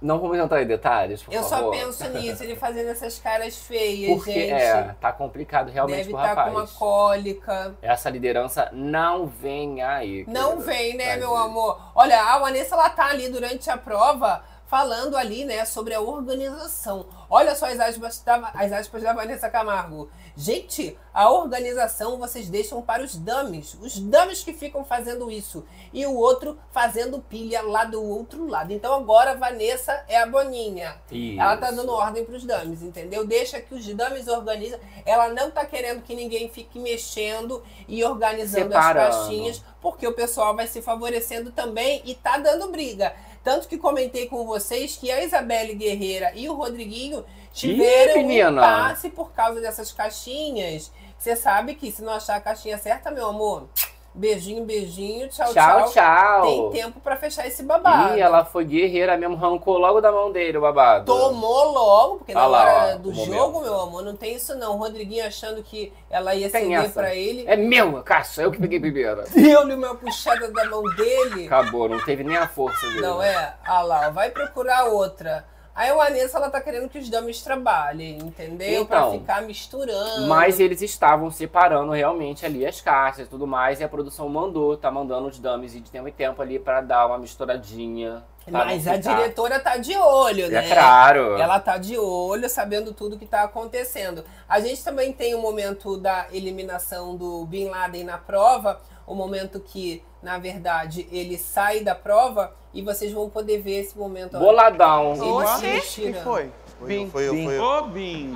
Não vamos entrar em detalhes, por Eu só favor. penso nisso, ele fazendo essas caras feias, Porque gente. é, tá complicado realmente Deve pro estar rapaz. com uma cólica. Essa liderança não vem aí. Não vem, né, meu vir. amor? Olha, a Vanessa, ela tá ali durante a prova falando ali, né, sobre a organização. Olha só as aspas da, as aspas da Vanessa Camargo. Gente, a organização vocês deixam para os dummies. Os dummies que ficam fazendo isso. E o outro fazendo pilha lá do outro lado. Então agora a Vanessa é a Boninha. Isso. Ela tá dando ordem pros dummies, entendeu? Deixa que os dummies organizam. Ela não tá querendo que ninguém fique mexendo e organizando Separando. as caixinhas, porque o pessoal vai se favorecendo também e tá dando briga. Tanto que comentei com vocês que a Isabelle Guerreira e o Rodriguinho tiveram um menina. impasse por causa dessas caixinhas. Você sabe que se não achar a caixinha certa, meu amor, beijinho, beijinho, tchau, tchau. Tchau, tchau. Tem tempo pra fechar esse babado. Ih, ela foi guerreira mesmo, arrancou logo da mão dele o babado. Tomou logo, porque na lá, hora do o momento. jogo, meu amor, não tem isso não. O Rodriguinho achando que ela ia Tem ceder pra ele. É meu, caixa, eu que peguei primeiro. Deu-lhe uma puxada da mão dele. Acabou, não teve nem a força dele. Não é? Ah lá, vai procurar outra. Aí o Anessa, ela tá querendo que os dummies trabalhem, entendeu? pra Então, ficar misturando. Mas eles estavam separando realmente ali as caixas e tudo mais, e a produção mandou, tá mandando os dummies de tempo em tempo ali pra dar uma misturadinha. pra Mas a diretora tá de olho, né? É claro. Ela tá de olho, sabendo tudo que tá acontecendo. A gente também tem o momento da eliminação do Bin Laden na prova, o momento que, na verdade, ele sai da prova e vocês vão poder ver esse momento. Boladão. Se Quem foi? Foi eu, foi eu, foi eu. Ô, Bim.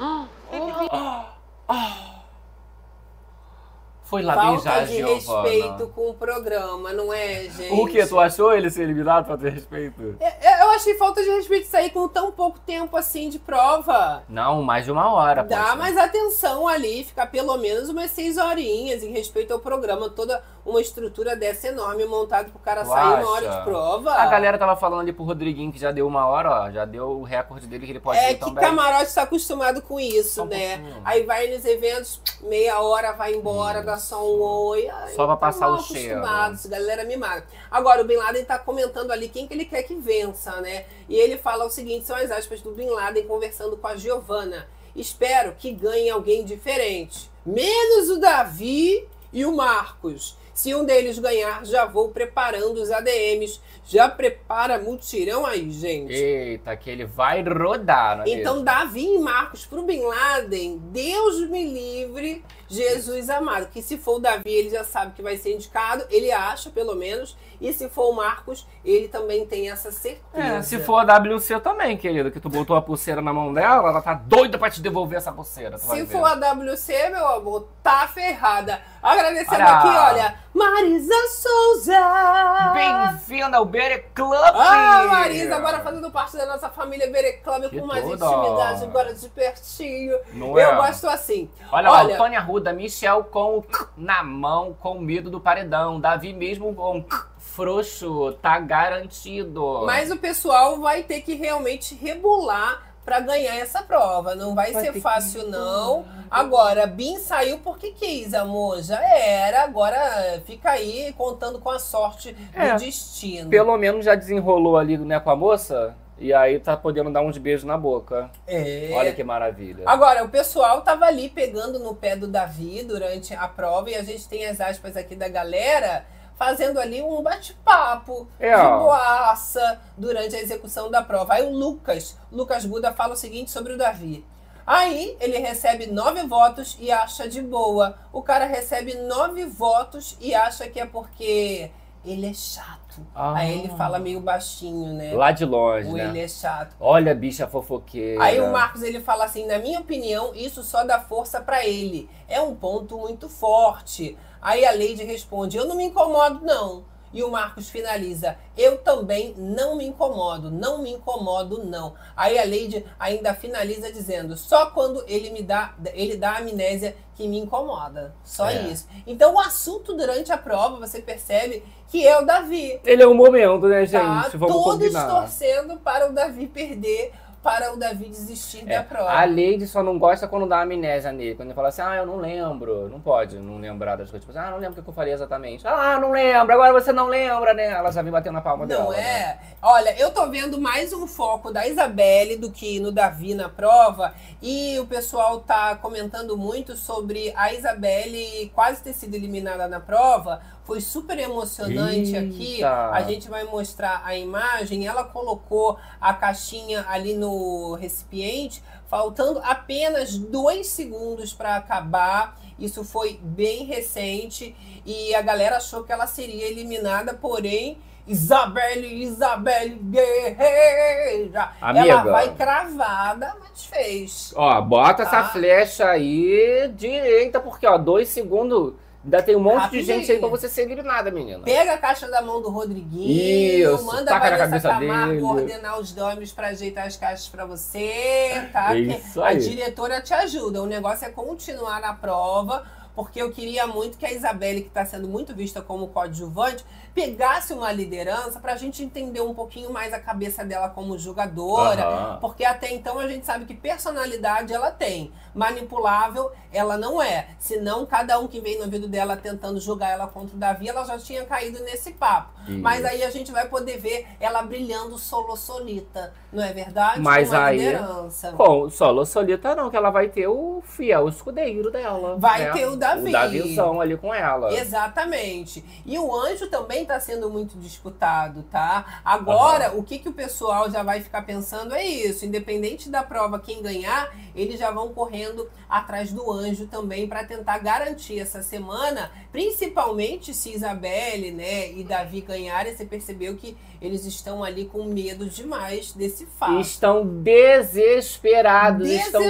Foi lá beijar Falta de Giovana. respeito com o programa, não é, gente? O que? Tu achou ele ser eliminado pra ter respeito? É, Eu achei falta de respeito sair com tão pouco tempo assim de prova. Não, mais de uma hora. Dá mais atenção ali, ficar pelo menos umas seis horinhas em respeito ao programa. Toda uma estrutura dessa enorme montada pro cara Tu sair uma hora acha? de prova. A galera tava falando ali pro Rodriguinho que já deu uma hora, ó. Já deu o recorde dele que ele pode É que também. camarote está acostumado com isso, Só um né? pouquinho. Aí vai nos eventos, meia hora, vai embora, dá só um oi. Ai, Só pra tá passar o cheiro. acostumados, galera mimada. Agora, o Bin Laden tá comentando ali quem que ele quer que vença, né? E ele fala o seguinte, são as aspas do Bin Laden conversando com a Giovana. Espero que ganhe alguém diferente. Menos o Davi e o Marcos. Se um deles ganhar, já vou preparando os ADMs. Já prepara mutirão aí, gente. Eita, que ele vai rodar, não é Então, mesmo? Davi e Marcos pro Bin Laden, Deus me livre, Jesus amado. Que se for o Davi, ele já sabe que vai ser indicado, ele acha, pelo menos. E se for o Marcos, ele também tem essa certeza. É, se for a WC também, querido, que tu botou a pulseira na mão dela, ela tá doida pra te devolver essa pulseira. Se for a WC, meu amor, tá ferrada. Agradecendo Olha. aqui, olha, Marisa Souza. Bem-vinda ao Bere Club! Ah, Marisa, agora fazendo parte da nossa família Bere Club Que com mais tudo. intimidade, agora de pertinho. Não Eu é? gosto assim. Olha, lá, Olha, Antônia Ruda, Michel com o na mão, com medo do paredão. Davi mesmo com frouxo, tá garantido. Mas o pessoal vai ter que realmente rebolar pra ganhar essa prova. Não vai, Vai ser que fácil, não. Agora, Bin saiu porque quis, amor. Já era. Agora fica aí contando com a sorte É. do destino. Pelo menos já desenrolou ali né, com a moça. E aí tá podendo dar uns beijos na boca. É. Olha que maravilha. Agora, o pessoal tava ali pegando no pé do Davi durante a prova e a gente tem as aspas aqui da galera fazendo ali um bate-papo É, de boaça durante a execução da prova. Aí o Lucas, Lucas Buda fala o seguinte sobre o Davi. Aí ele recebe nove votos e acha de boa. O cara recebe nove votos e acha que é porque ele é chato. Ah. Aí ele fala meio baixinho, né? Lá de longe, o né? ele é chato. Olha a bicha fofoqueira. Aí o Marcos ele fala assim, na minha opinião, isso só dá força pra ele. É um ponto muito forte. Aí a Leide responde, eu não me incomodo não. E o Marcos finaliza: Eu também não me incomodo, não me incomodo, não. Aí a Leide ainda finaliza dizendo: Só quando ele me dá, ele dá amnésia que me incomoda. Só É. isso. Então o assunto durante a prova, você percebe que é o Davi. Ele é um momento, né, gente? Tá? Vamos Todos combinar. torcendo para o Davi perder, para o Davi desistir É, da prova. a Lady só não gosta quando dá amnésia nele. Quando ele fala assim, ah, eu não lembro. Não pode não lembrar das coisas. Tipo assim, ah, não lembro o que eu falei exatamente. Ah, não lembro. Agora você não lembra, né? Ela já vem batendo na palma dela. Não né? é? Olha, eu tô vendo mais um foco da Isabelle do que no Davi na prova. E o pessoal tá comentando muito sobre a Isabelle quase ter sido eliminada na prova. Foi super emocionante aqui. Eita. A gente vai mostrar a imagem. Ela colocou a caixinha ali no recipiente, faltando apenas dois segundos para acabar. Isso foi bem recente e a galera achou que ela seria eliminada, porém. Isabelle, Isabelle Guerreira. Amiga. Ela vai cravada, mas fez. Ó, bota essa Tá. flecha aí direita, porque, ó, dois segundos. Ainda tem um monte de gente aí Rapidinho. pra você ser eliminada, menina. Pega a caixa da mão do Rodriguinho, Isso, manda taca a Vanessa cabeça Camargo dele. ordenar os nomes pra ajeitar as caixas pra você, tá? Porque Isso a aí. diretora te ajuda. O negócio é continuar na prova, porque eu queria muito que a Isabelle, que está sendo muito vista como coadjuvante, pegasse uma liderança pra gente entender um pouquinho mais a cabeça dela como jogadora. Aham. Porque até então a gente sabe que personalidade ela tem. Manipulável ela não é. Senão, cada um que vem no ouvido dela tentando jogar ela contra o Davi, ela já tinha caído nesse papo. Isso. Mas aí a gente vai poder ver ela brilhando solo solita. Não é verdade? Mas Com a aí- liderança. Com solo solita não, que ela vai ter o fiel escudeiro dela. Vai né? ter o Davi. O Davizão ali com ela. Exatamente. E o anjo também está sendo muito disputado, tá? Agora, o que, que o pessoal já vai ficar pensando é isso. Independente da prova, quem ganhar, eles já vão correndo atrás do anjo também para tentar garantir essa semana, principalmente se Isabelle, né, e Davi ganharem, você percebeu que eles estão ali com medo demais desse fato. Estão desesperados. Estão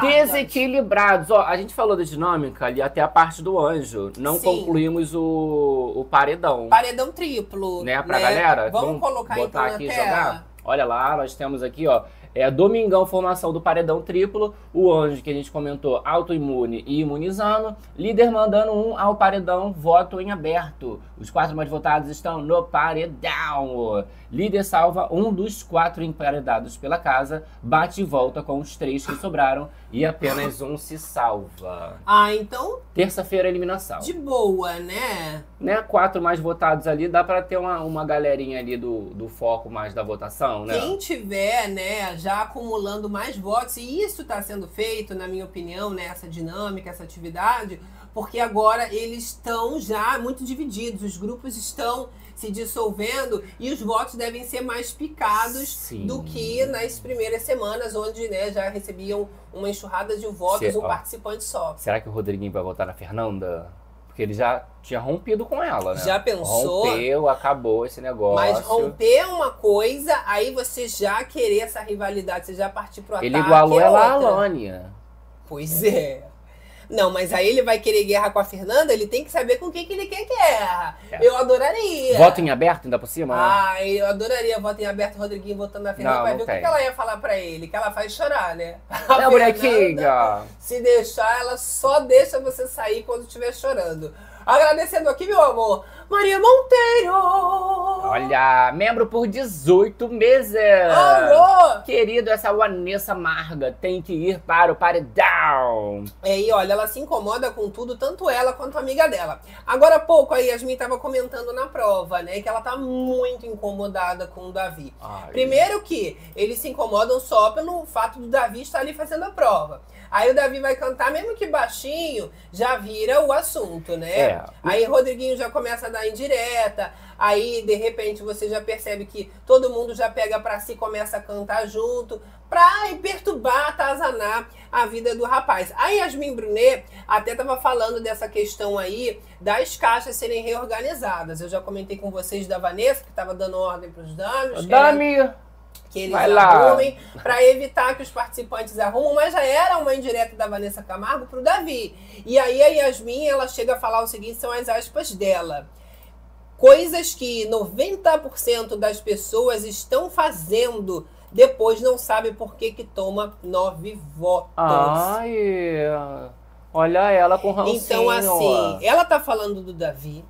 desequilibrados. Ó, a gente falou da dinâmica ali até a parte do anjo. Não Sim. concluímos o, o paredão. Paredão triplo. né, pra galera. Vamos, colocar botar então aqui e jogar. Olha lá, nós temos aqui, ó. É Domingão, formação do paredão triplo. O anjo que a gente comentou, autoimune e imunizando. Líder mandando um ao paredão, voto em aberto. Os quatro mais votados estão no paredão. Líder salva um dos quatro emparedados pela casa, bate e volta com os três que sobraram e apenas um se salva. Ah, então Terça-feira, eliminação. de boa, né? Né, quatro mais votados ali, dá pra ter uma, uma galerinha ali do, do foco mais da votação, né? Quem tiver, né, já acumulando mais votos, e isso está sendo feito, na minha opinião, né, essa dinâmica, essa atividade, porque agora eles estão já muito divididos, os grupos estão se dissolvendo e os votos devem ser mais picados Sim. do que nas primeiras semanas, onde né, já recebiam uma enxurrada de votos, Cê- um ó. participante só. Será que o Rodriguinho vai votar na Fernanda? Porque ele já tinha rompido com ela, né? Já pensou? Rompeu, acabou esse negócio. Mas romper uma coisa, aí você já querer essa rivalidade, você já partir pro ataque. Ele igualou é ela à. Alânia. Pois é. Não, mas aí ele vai querer guerra com a Fernanda, ele tem que saber com quem que ele quer guerra. É. Eu adoraria. Voto em aberto ainda por cima? Ai, eu adoraria voto em aberto, Rodriguinho votando na Fernanda. Não, vai não ver o que tem. ela ia falar pra ele, que ela faz chorar, né? A Fernanda, bonequinha. Se deixar, ela só deixa você sair quando estiver chorando. Agradecendo aqui, meu amor, Maria Monteiro! Olha, membro por 18 meses. Alô! Querido, essa Vanessa Marga tem que ir para o paredão. É, e olha, ela se incomoda com tudo, tanto ela quanto a amiga dela. Agora há pouco a Yasmin tava comentando na prova, né, que ela tá muito incomodada com o Davi. Ai. Primeiro que eles se incomodam só pelo fato do Davi estar ali fazendo a prova. Aí o Davi vai cantar, mesmo que baixinho, já vira o assunto, né? É. Aí Rodriguinho já começa a dar indireta. Aí, de repente, você já percebe que todo mundo já pega pra si e começa a cantar junto, pra perturbar, atazanar a vida do rapaz. A Yasmin Brunet até tava falando dessa questão aí das caixas serem reorganizadas. Eu já comentei com vocês da Vanessa, que tava dando ordem dames. que era- Dami. que eles Vai arrumem para evitar que os participantes arrumam, mas já era uma indireta da Vanessa Camargo pro Davi. E aí a Yasmin, ela chega a falar o seguinte, são as aspas dela. Coisas que 90% das pessoas estão fazendo depois não sabe por que que toma nove votos. Ai, olha ela com rancinho. Então, assim, ela tá falando do Davi,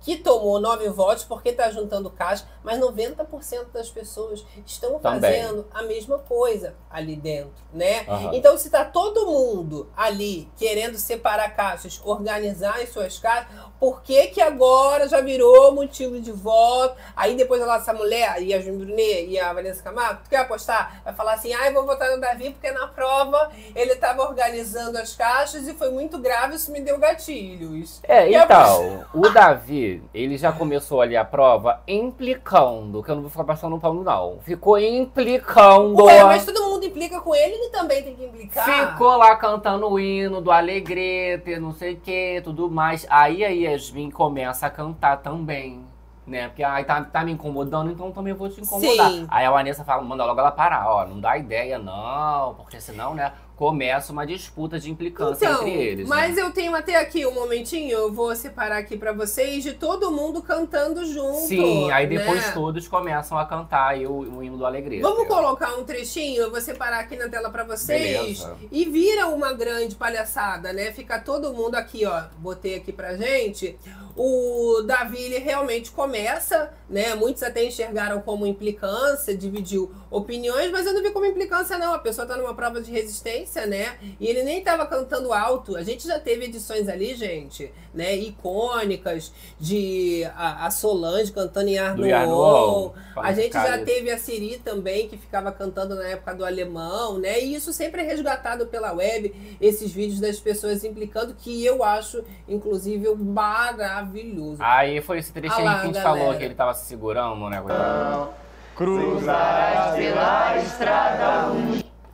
que tomou nove votos porque tá juntando caixa, mas 90% das pessoas estão Também. fazendo a mesma coisa ali dentro, né? Aham. Então, se tá todo mundo ali querendo separar caixas, organizar as suas caixas, por que que agora já virou motivo de voto? Aí depois ela, essa mulher, e a Brunet e a Vanessa Camargo, tu quer apostar? Vai falar assim, ai, vou votar no Davi porque na prova ele tava organizando as caixas e foi muito grave, isso me deu gatilhos. É, E então, o Davi, ele já começou ali a prova implicando, que eu não vou ficar passando pano, não. Ficou implicando. Ué, mas todo mundo implica com ele, ele também tem que implicar. Ficou lá cantando o hino do Alegrete, não sei o que, tudo mais. Aí a Yasmin começa a cantar também. Né? Porque aí tá, tá me incomodando, então também vou te incomodar. Sim. Aí a Vanessa fala, manda logo ela parar, ó, não dá ideia não, porque senão, né, começa uma disputa de implicância Então, entre eles. né? mas eu tenho até aqui um momentinho, eu vou separar aqui pra vocês de todo mundo cantando junto. Sim, aí depois né? todos começam a cantar aí o, o hino do Alegrete. Vamos colocar um trechinho, eu vou separar aqui na tela pra vocês. Beleza. E vira uma grande palhaçada, né? Fica todo mundo aqui, ó. Botei aqui pra gente. O Davi, realmente começa, né? Muitos até enxergaram como implicância, dividiu opiniões, mas eu não vi como implicância, não. A pessoa tá numa prova de resistência, né? E ele nem tava cantando alto. A gente já teve edições ali, gente, né? Icônicas de a, a Solange cantando em Ar Do no Yarnon, On. A gente já cara. teve a Siri também, que ficava cantando na época do alemão, né? E isso sempre é resgatado pela web, esses vídeos das pessoas implicando, que eu acho, inclusive, maravilhoso. Aí foi esse trechinho Ah lá, que a gente galera. falou que ele tava se segurando, né? coitado?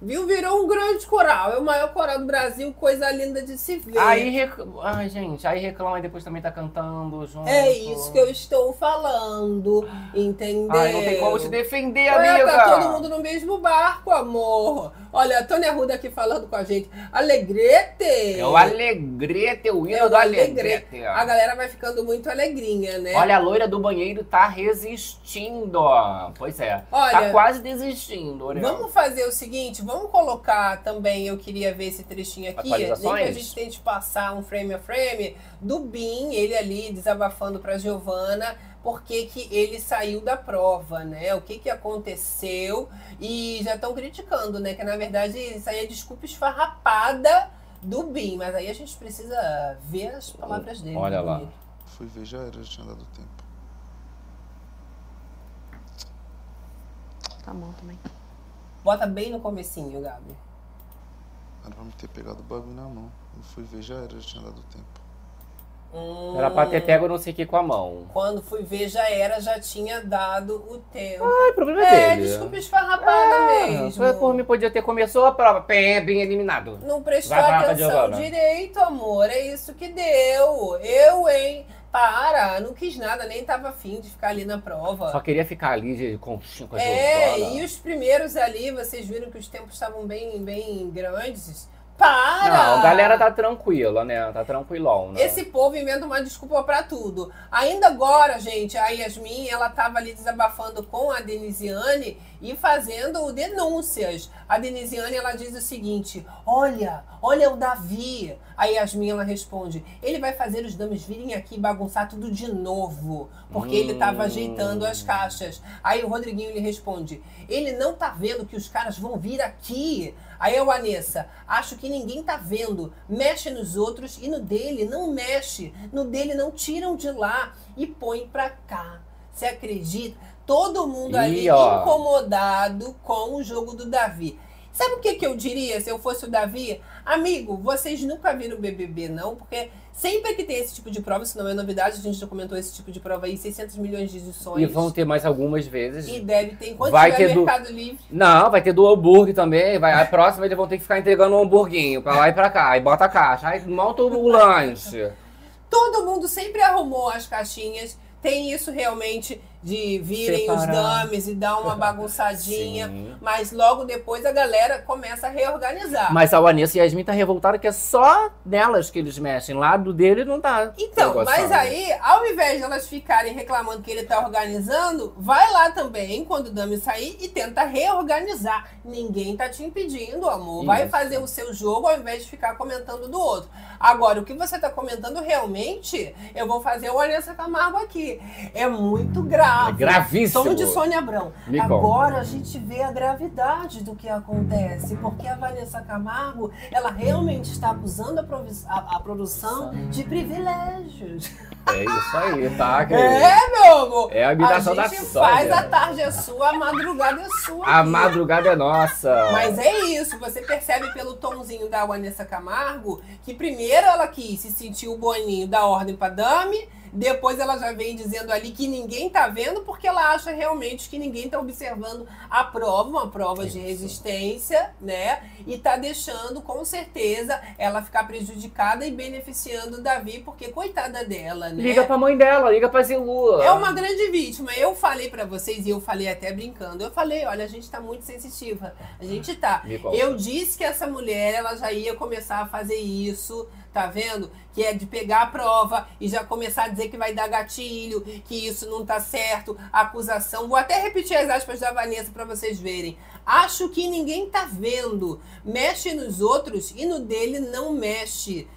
Viu? Virou um grande coral. É o maior coral do Brasil, coisa linda de se ver. Aí, rec... Ai, gente, aí reclama e depois também tá cantando junto. É isso que eu estou falando, entendeu? Ai, não tem como te defender, É, amiga. tá todo mundo no mesmo barco, amor. Olha, a Tônia Ruda aqui falando com a gente. Alegrete! É o Alegrete, o hino É o do Alegrete. Alegrete. A galera vai ficando muito alegrinha, né? Olha, a loira do banheiro tá resistindo. Pois é. Olha, tá quase desistindo, né? Vamos fazer o seguinte, vamos colocar também, eu queria ver esse trechinho aqui, nem que a gente tente passar um frame a frame do Bin, ele ali desabafando pra Giovana, porque que ele saiu da prova, né? O que que aconteceu e já estão criticando, né? Que na verdade isso aí é desculpa esfarrapada do Bin, mas aí a gente precisa ver as palavras dele. Olha lá. bonito. Fui ver, já era, já tinha dado tempo. Tá bom também. Bota bem no comecinho, Gabi. Era pra me ter pegado o bagulho na mão. Eu fui ver, já era, já tinha dado tempo. Hum, Era pra ter pego não sei o que com a mão. Quando fui ver, já era, já tinha dado o tempo. Ai, problema é, dele. desculpa esfarrapada É, mesmo. foi por mim, podia ter começou a prova. Pé, bem eliminado. Não prestou Vai atenção direito, amor. É isso que deu. Eu, hein? Para, não quis nada, nem tava afim de ficar ali na prova. Só queria ficar ali de conchinha com a É, e os primeiros ali, vocês viram que os tempos estavam bem, bem grandes. Para! Não, a galera tá tranquila, né? Tá tranquilão, né? Esse povo inventa uma desculpa pra tudo. Ainda agora, gente, a Yasmin, ela tava ali desabafando com a Denisiane e fazendo denúncias. A Denisiane, ela diz o seguinte: Olha, olha o Davi. A Yasmin, ela responde: Ele vai fazer os dames virem aqui e bagunçar tudo de novo, porque ele tava Hum. ajeitando as caixas. Aí o Rodriguinho lhe responde: Ele não tá vendo que os caras vão vir aqui. Aí a Vanessa, acho que ninguém tá vendo. Mexe nos outros e no dele não mexe. No dele não tiram de lá e põe pra cá. Você acredita? Todo mundo Ih, ali ó. incomodado com o jogo do Davi. Sabe o que, que eu diria se eu fosse o Davi? Amigo, vocês nunca viram o BBB, não? Porque sempre que tem esse tipo de prova, isso não é novidade, a gente já comentou esse tipo de prova aí, 600 milhões de edições. E vão ter mais algumas vezes. E deve ter, enquanto Vai tiver ter do- Mercado Livre. Não, vai ter do hambúrguer também. Vai, a próxima eles vão ter que ficar entregando um hamburguinho pra lá e pra cá. Aí bota a caixa. Aí monta o lanche. Todo mundo sempre arrumou as caixinhas. Tem isso realmente de virem os Separar. dummies e dar uma bagunçadinha. Sim. Mas logo depois a galera começa a reorganizar. Mas a Vanessa e a Yasmin tá revoltada que é só nelas que eles mexem. Lá do dele não tá. Então, mas aí, ao invés de elas ficarem reclamando que ele tá organizando, vai lá também, quando o Dami sair, e tenta reorganizar. Ninguém tá te impedindo, amor. Vai Isso. fazer o seu jogo ao invés de ficar comentando do outro. Agora, o que você tá comentando realmente, eu vou fazer o Vanessa Camargo aqui. É muito grave. É gravíssimo. Som de Sônia Abrão. Me conta. Agora a gente vê a gravidade do que acontece, porque a Vanessa Camargo, ela realmente está acusando a, a- a produção de privilégios. É isso aí, tá? querido? É, meu amor. É a imitação a da gente Sônia. faz a tarde é sua, a madrugada é sua. A madrugada é nossa. Mas é isso, você percebe pelo tomzinho da Vanessa Camargo que primeiro ela quis se sentir o boninho da ordem pra dame, depois ela já vem dizendo ali que ninguém tá vendo porque ela acha realmente que ninguém tá observando a prova, uma prova de resistência, né? E tá deixando com certeza ela ficar prejudicada e beneficiando o Davi, porque coitada dela, né? Liga pra mãe dela, liga pra Zilu. É uma grande vítima. Eu falei pra vocês, e eu falei até brincando, eu falei, olha, a gente tá muito sensitiva. A gente tá. Eu disse que essa mulher, ela já ia começar a fazer isso, tá vendo? Que é de pegar a prova e já começar a dizer que vai dar gatilho, que isso não tá certo, acusação. Vou até repetir as aspas da Vanessa pra vocês verem. Acho que ninguém tá vendo. Mexe nos outros e no dele não mexe.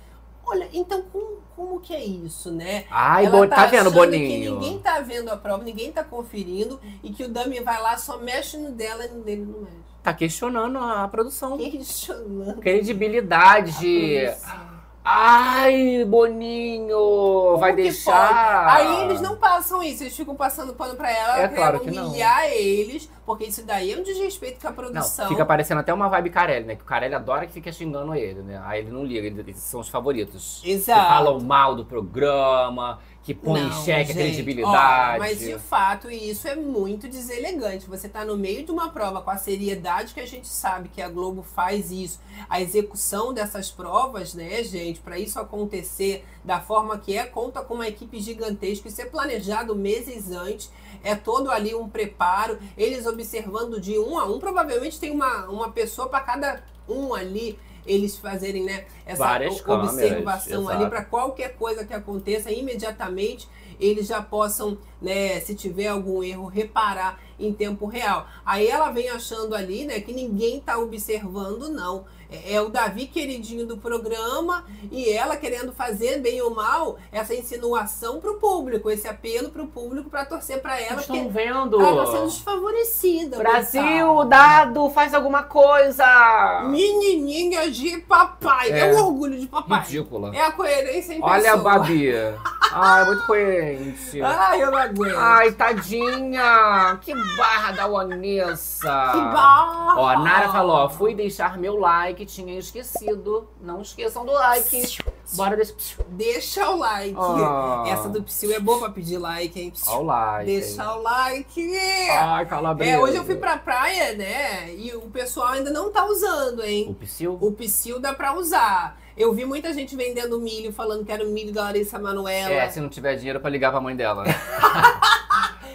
Olha, então como, como que é isso, né? Ai, Ela Bo- tá vendo, Boninho? Que ninguém tá vendo a prova, ninguém tá conferindo e que o Dami vai lá, só mexe no dela e no dele não mexe. Tá questionando a produção. Questionando. Credibilidade. Produção. Ai, Boninho, vai deixar. pode? Aí eles não passam isso, eles ficam passando pano pra ela, É claro que não. humilhar eles, porque isso daí é um desrespeito com a Não, produção. fica parecendo até uma vibe Carelli, né? Que o Carelli adora que fica xingando ele, né? Aí ele não liga, ele- eles são os favoritos. Exato. Que falam mal do programa, que põem em xeque a gente, credibilidade. ó, mas de fato, isso é muito deselegante. Você tá no meio de uma prova com a seriedade que a gente sabe que a Globo faz isso. A execução dessas provas, né, gente, para isso acontecer da forma que é, conta com uma equipe gigantesca. Isso é planejado meses antes. É todo ali um preparo. Eles observando de um a um. Provavelmente tem uma, uma pessoa para cada um ali. Eles fazerem, né, essa Várias o- câmeras, observação ali para qualquer coisa que aconteça imediatamente eles já possam, né, se tiver algum erro, reparar em tempo real. Aí ela vem achando ali, né, que ninguém tá observando, não. É, é o Davi queridinho do programa e ela querendo fazer, bem ou mal, essa insinuação pro público, esse apelo pro público para torcer para ela, estão vendo? ela tá sendo desfavorecida. Brasil, pessoal. dado, faz alguma coisa! Menininha de papai. É, É. o orgulho de papai. Ridícula. É a coerência em Olha a pessoa. Babi. Ai, muito coerente. Ai, eu não aguento. Ai, tadinha! Que barra da Vanessa! Que barra! Ó, a Nara falou, ó, fui deixar meu like, tinha esquecido. Não esqueçam do like. Bora deixar. Deixa o like. Ah. Essa do Psyu é boa pra pedir like, hein? Ó o like. Deixa o like. Ai, calabresa. É, hoje eu fui pra praia, né? E o pessoal ainda não tá usando, O hein? Psyu? O Psyu dá pra usar. Eu vi muita gente vendendo milho, falando que era o milho da Larissa Manoela. É, se não tiver dinheiro pra ligar pra mãe dela.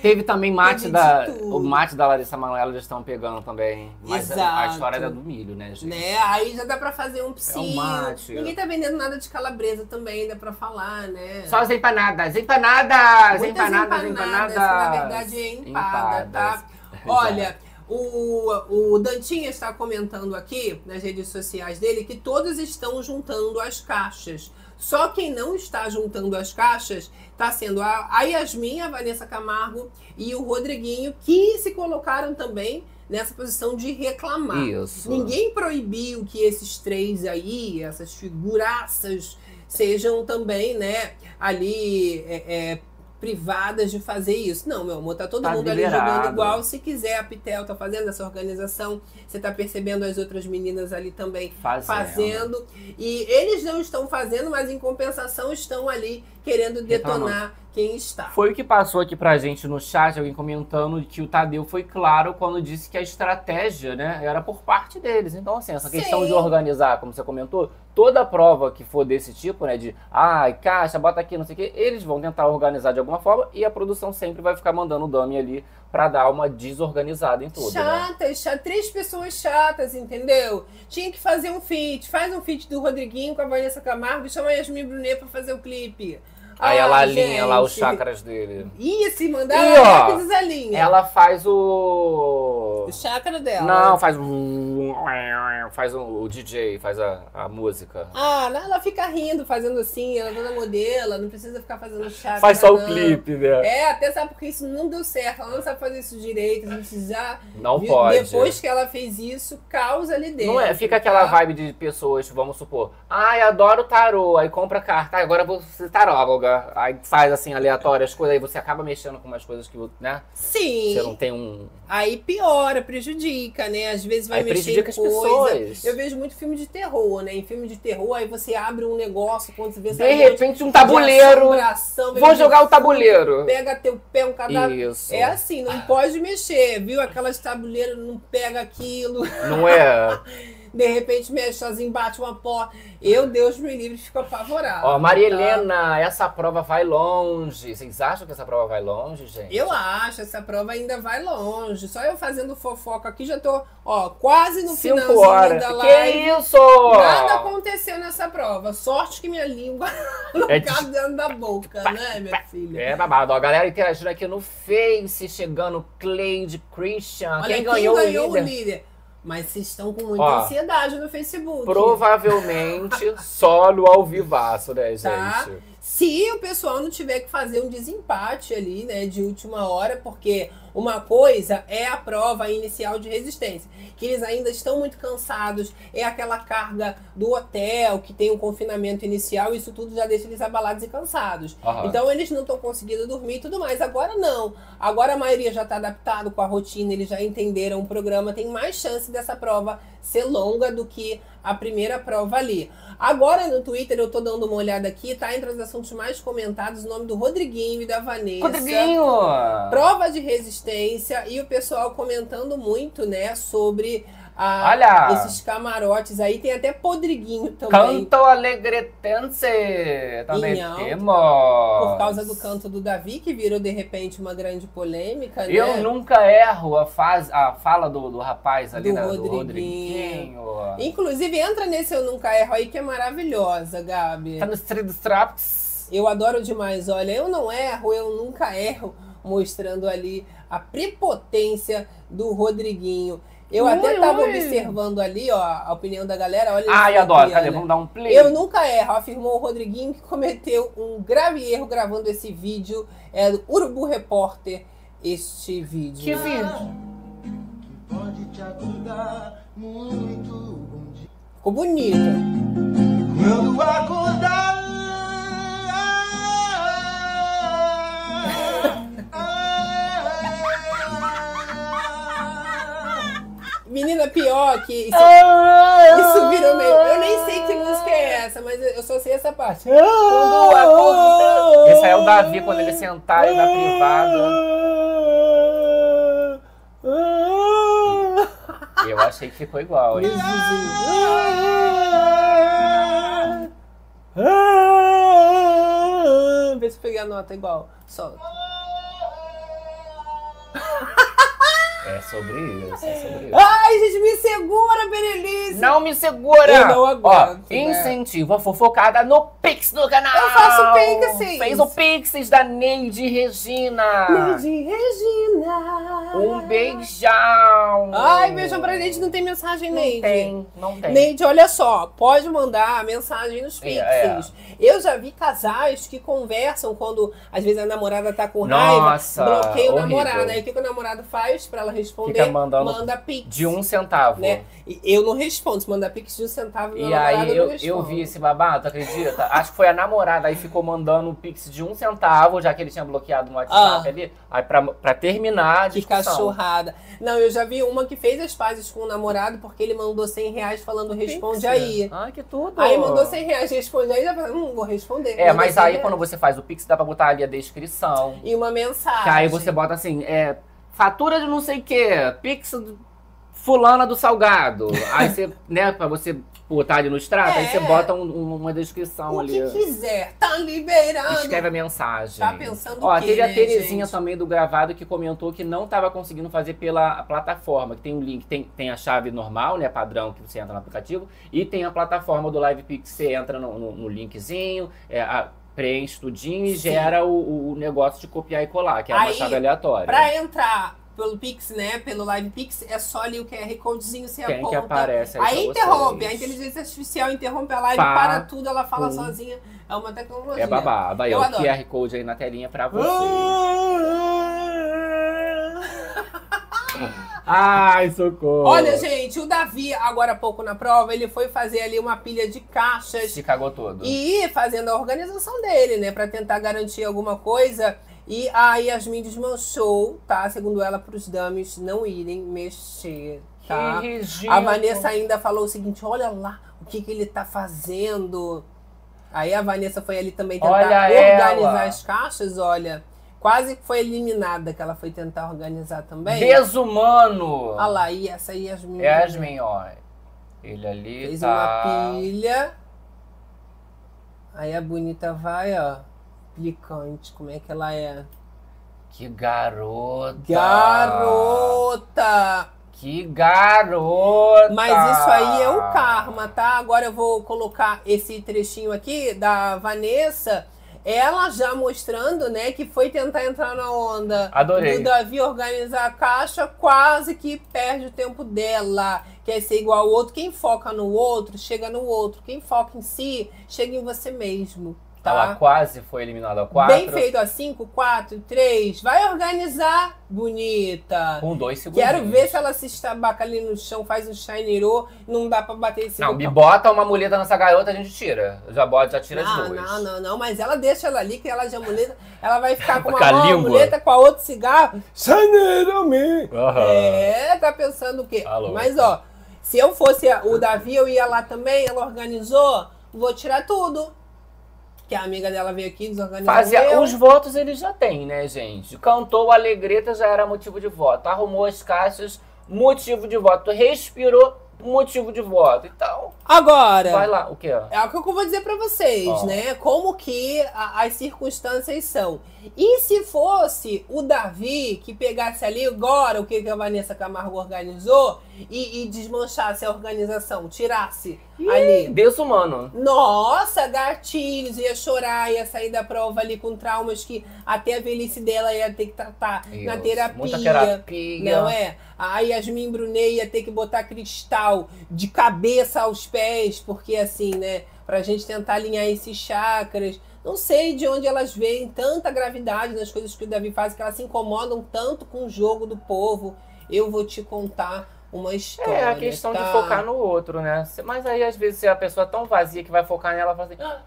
Teve também mate Teve da. O mate da Larissa Manoela eles estão pegando também. Mas a, a Exato. história era do milho, né, gente? Né? Aí já dá pra fazer um Psyu. É um mate. Ninguém tá vendendo nada de calabresa também, dá pra falar, né? Só as empanadas, empanadas, Muitas empanadas, empanadas. na verdade é empada, tá? Olha, o, o Dantinha está comentando aqui nas redes sociais dele que todos estão juntando as caixas. Só quem não está juntando as caixas está sendo a, a Yasmin, a Vanessa Camargo e o Rodriguinho, que se colocaram também nessa posição de reclamar. Isso. Ninguém proibiu que esses três aí, essas figuraças, sejam também, né, ali é, é, privadas de fazer isso. Não, meu amor, tá todo Tá mundo ali liberado. jogando igual. Se quiser, a Pitel tá fazendo essa organização. Você tá percebendo as outras meninas ali também Fazendo. fazendo. E eles não estão fazendo, mas em compensação estão ali querendo detonar quem está. Foi o que passou aqui pra gente no chat, alguém comentando que o Tadeu foi claro quando disse que a estratégia, né, era por parte deles. Então, assim, essa questão Sim. de organizar, como você comentou, toda prova que for desse tipo, né, de, ah, caixa, bota aqui, não sei o quê, eles vão tentar organizar de alguma forma e a produção sempre vai ficar mandando o dummy ali pra dar uma desorganizada em tudo, né? Chatas, chatas, três pessoas chatas, entendeu? Tinha que fazer um feat. Faz um feat do Rodriguinho com a Vanessa Camargo e chama a Yasmin Brunet pra fazer o clipe. Aí Ah, ela alinha lá os chakras dele. Ih, se mandar, E, ela ó, desalinha. Ela faz o. O chakra dela. Não, faz um. Faz um- o DJ, faz a, a música. Ah, não, ela fica rindo, fazendo assim, ela dona modelo, não precisa ficar fazendo chakra. Faz só o não. clipe, né? É, até sabe porque isso não deu certo. Ela não sabe fazer isso direito. A gente já. Não viu- pode. Depois que ela fez isso, causa ali dentro. Não é, fica aquela tá? vibe de pessoas, vamos supor, ai, adoro tarô, aí compra carta, agora eu vou ser aí faz assim, aleatório as coisas, aí você acaba mexendo com umas coisas que, né, Sim. você não tem um... Aí piora, prejudica, né? Às vezes vai Aí mexer prejudica em as coisa. pessoas. Eu vejo muito filme de terror, né? Em filme de terror, aí você abre um negócio, quando você vê De repente um tabuleiro, vou jogar o tabuleiro. Pega teu pé, um cadáver. Isso. É assim, não pode mexer, viu? Aquelas tabuleiras não pega aquilo, Não é? de repente mexe sozinho, bate uma porta. Eu, Deus me livre, fico apavorada. Ó, Maria tá? Helena, essa prova vai longe. Vocês acham que essa prova vai longe, gente? Eu acho, essa prova ainda vai longe. Só eu fazendo fofoca aqui já tô, ó, quase no Cinco finalzinho horas. da Que live. isso? Nada aconteceu nessa prova. Sorte que minha língua não É cabe de- dentro da boca, né, minha filha? É babado. Ó, a galera interagindo aqui no Face, chegando Cleide, Christian. Olha, quem ganhou, o líder? líder? Mas vocês estão com muita Ó, ansiedade no Facebook. Provavelmente só no ao vivaço, né, Tá? gente? Se o pessoal não tiver que fazer um desempate ali, né, de última hora, porque uma coisa é a prova inicial de resistência, que eles ainda estão muito cansados, é aquela carga do hotel, que tem um confinamento inicial, isso tudo já deixa eles abalados e cansados. Aham. Então eles não estão conseguindo dormir e tudo mais. Agora não. Agora a maioria já está adaptado com a rotina, eles já entenderam o programa, tem mais chance dessa prova ser longa do que a primeira prova ali. Agora no Twitter eu tô dando uma olhada aqui, tá entre os assuntos mais comentados o nome do Rodriguinho e da Vanessa. Rodriguinho! Prova de resistência e o pessoal comentando muito, né, sobre a- Olha! esses camarotes aí. Tem até Podriguinho também. Canto alegretense! Também alto. temos! Por causa do canto do Davi, que virou de repente uma grande polêmica, né? Eu nunca erro a, faz, a fala do, do rapaz ali, Do né, do Rodriguinho. Rodriguinho. Inclusive, entra nesse Eu Nunca Erro aí, que é maravilhosa, Gabi. Tá no Street Traps. Eu adoro demais. Olha, eu não erro, eu nunca erro, mostrando ali a prepotência do Rodriguinho. Eu Ui, até tava ui. observando ali, ó, a opinião da galera. Olha Ai, adoro. Cadê? Vamos dar um play? Eu nunca erro, afirmou o Rodriguinho, que cometeu um grave erro gravando esse vídeo. É do Urubu Repórter, este vídeo. Que vídeo? Pode te ajudar muito. Bom dia. Ficou bonito. Quando acordar. Menina, pior que isso, Ah! isso virou meio. Eu nem sei que música é essa, mas eu só sei essa parte. Quando acordar- Esse aí é o Davi quando ele sentar na privada. Eu achei que ficou igual. hein? Vê se eu peguei a nota igual. Solta. É sobre isso, é sobre isso. Ai, Berenice! Não me segura! Eu não aguento, Ó, né? incentivo a fofocada no Pix do canal! Eu faço Pixies. Fez o Pix da Neide Regina! Neide Regina! Um beijão! Ai, beijão pra Neide, não tem mensagem, Não Neide. tem, não tem. Neide, olha só, pode mandar mensagem nos É, é. Pixies. Eu já vi casais que conversam quando, às vezes, a namorada tá com raiva, Nossa, bloqueia o namorado. Aí o que, o namorado faz pra ela responder? Fica mandando manda pix. De um centavo. Né? Eu não respondo. Se mandar pix de um centavo, E aí eu, eu vi esse babado, acredita? Acho que foi a namorada aí ficou mandando um pix de um centavo, já que ele tinha bloqueado no WhatsApp Ah. ali. Aí pra, pra terminar a Que discussão. cachorrada. Não, eu já vi uma que fez as pazes com o namorado porque ele mandou 100 reais falando responde Pix. aí. Ai, que tudo. Aí mandou 100 reais, responde aí, já falei, hum, vou responder. É, mas 100 aí reais. quando você faz o pix, dá pra botar ali a descrição. E uma mensagem. Que aí você bota assim, é, fatura de não sei o que, pix do- fulana do salgado. Aí você, né, pra você botar ali no extrato, aí É. você bota um- um- uma descrição O ali. que quiser, tá liberado. Escreve a mensagem. Tá pensando Ó, o quê, teve a né, Terezinha gente? também do gravado que comentou que não estava conseguindo fazer pela plataforma, que tem um link, tem, tem a chave normal, né, padrão que você entra no aplicativo, e tem a plataforma do LivePix, você entra no, no- no linkzinho, é, a- preenche tudinho e Sim. gera o, o negócio de copiar e colar, que é uma Aí, chave aleatória. Pra entrar pelo Pix, né, pelo Live Pix, é só ali o QR Codezinho, você Quem que aponta. aparece aí Aí interrompe, vocês? a inteligência artificial interrompe a live, Pá. para tudo, ela fala Hum. sozinha. É uma tecnologia. É babado. Aí, Eu ó, o. QR Code aí na telinha pra você. Ai, socorro. Olha, gente, o Davi, agora há pouco na prova, ele foi fazer ali uma pilha de caixas Se cagou todo. e fazendo a organização dele, né, Pra tentar garantir alguma coisa. E a Yasmin desmanchou, tá? Segundo ela, pros dames não irem mexer, tá? Que ridículo. A Vanessa ainda falou o seguinte: olha lá o que, que ele tá fazendo. Aí a Vanessa foi ali também tentar Olha organizar ela. as caixas, olha. Quase foi eliminada que ela foi tentar organizar também. Desumano. Olha lá, e essa Yasmin. Yasmin, ó. Ele ali Fez tá... uma pilha. Aí a bonita vai, ó. Picante, como é que ela é? Que garota. Garota! Que garota. Mas isso aí é o karma, tá? Agora eu vou colocar esse trechinho aqui da Vanessa. Ela já mostrando, né, que foi tentar entrar na onda Adorei. do Davi organizar a caixa, quase que perde o tempo dela. Quer ser igual ao outro. Quem foca no outro, chega no outro. Quem foca em si, chega em você mesmo. Tá? Ela quase foi eliminada a 4. Bem feito, a 5, 4, 3. Vai organizar, bonita. Com dois segundos. Quero ver se ela se estabaca ali no chão, faz um shinerô, não dá pra bater esse Não, me bota uma muleta nessa garota, a gente tira. Já bota, já tira não, duas. não, não, não, mas ela deixa ela ali, que ela já muleta, ela vai ficar com uma mão muleta, com a outra cigarro. Shinerô, me. Aham. É, tá pensando o quê? Tá louco. mas ó, se eu fosse o Davi, eu ia lá também, ela organizou, vou tirar tudo. Que a amiga dela veio aqui, desorganizou. Fazia, os votos ele já tem, né, gente? Cantou a Alegreta, já era motivo de voto. Arrumou as caixas, motivo de voto. Respirou, motivo de voto. Então, Agora. vai lá. O quê? É o que eu vou dizer pra vocês, Ó. né? Como que a- as circunstâncias são. E se fosse o Davi que pegasse ali agora o que que a Vanessa Camargo organizou e, e desmanchasse a organização, tirasse ali. Desumano. Nossa, gatilhos, ia chorar, ia sair da prova ali com traumas que até a velhice dela ia ter que tratar na Isso, terapia. Muita terapia. Não é? A Yasmin Brunet ia ter que botar cristal de cabeça aos pés, porque assim, né? Pra gente tentar alinhar esses chakras. Não sei de onde elas veem tanta gravidade nas coisas que o Davi faz, que elas se incomodam tanto com o jogo do povo. Eu vou te contar uma história. É a questão tá? de focar no outro, né? Mas aí, às vezes, se a pessoa é tão vazia que vai focar nela, fala assim: "Ah,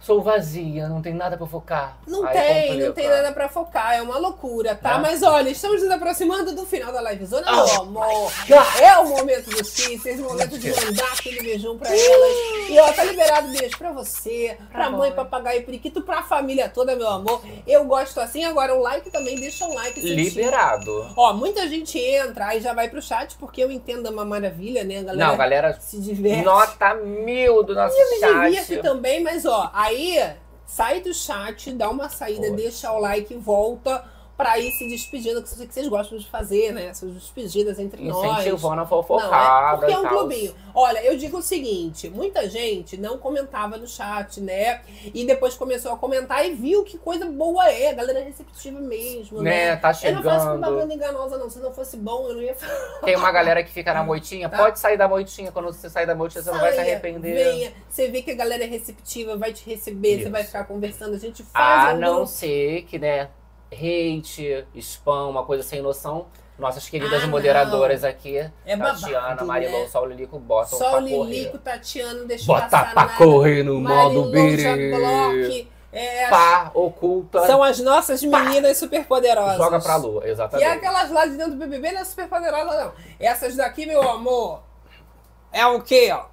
sou vazia, não tem nada pra focar. Não Aí tem, não tem nada pra focar, é uma loucura, tá? Né? Mas olha, estamos nos aproximando do final da live zona, Ah. meu amor. É o momento dos kisses, o momento de mandar aquele beijão pra elas. E ó, tá liberado beijo pra você, pra mãe, papagaio, periquito, pra família toda, meu amor. Eu gosto assim, agora o like também, deixa um like. Liberado. Ó, muita gente entra, aí já vai pro chat, porque eu entendo é uma maravilha, né, galera? Não, galera, Se diverte. nota mil do nosso Eu me divirto chat. também, mas ó, aí sai do chat, dá uma saída, deixa o like e volta pra ir se despedindo, que sei vocês gostam de fazer, né? Essas despedidas entre nós. Incentivando a Não, é fofocada porque é um clubinho. Olha, eu digo o seguinte: muita gente não comentava no chat, né? E depois começou a comentar e viu que coisa boa é. A galera é receptiva mesmo, né? Né, tá Eu não faço chegando. propaganda enganosa, não. Se não fosse bom, eu não ia falar. Tem uma galera que fica na moitinha. Tá. Pode sair da moitinha. Quando você sair da moitinha, você não vai se Saia, arrepender. Venha, você vê que a galera é receptiva, vai te receber, você Isso. vai ficar conversando. A gente faz A um não ser que, né, hate, spam, uma coisa sem noção, Nossas queridas Ah, não. moderadoras aqui, É Tatiana, Marilou, né? Sol Lilico, botam Só pra o Lilico, correr. Tatiana, deixa Bota passar pra nada. correr no modo biri. É, Pá, oculta, São as nossas meninas superpoderosas. joga pra lua, E exatamente. aquelas lá de dentro do BBB não é superpoderosa, não. Essas daqui, meu amor, é o quê, ó?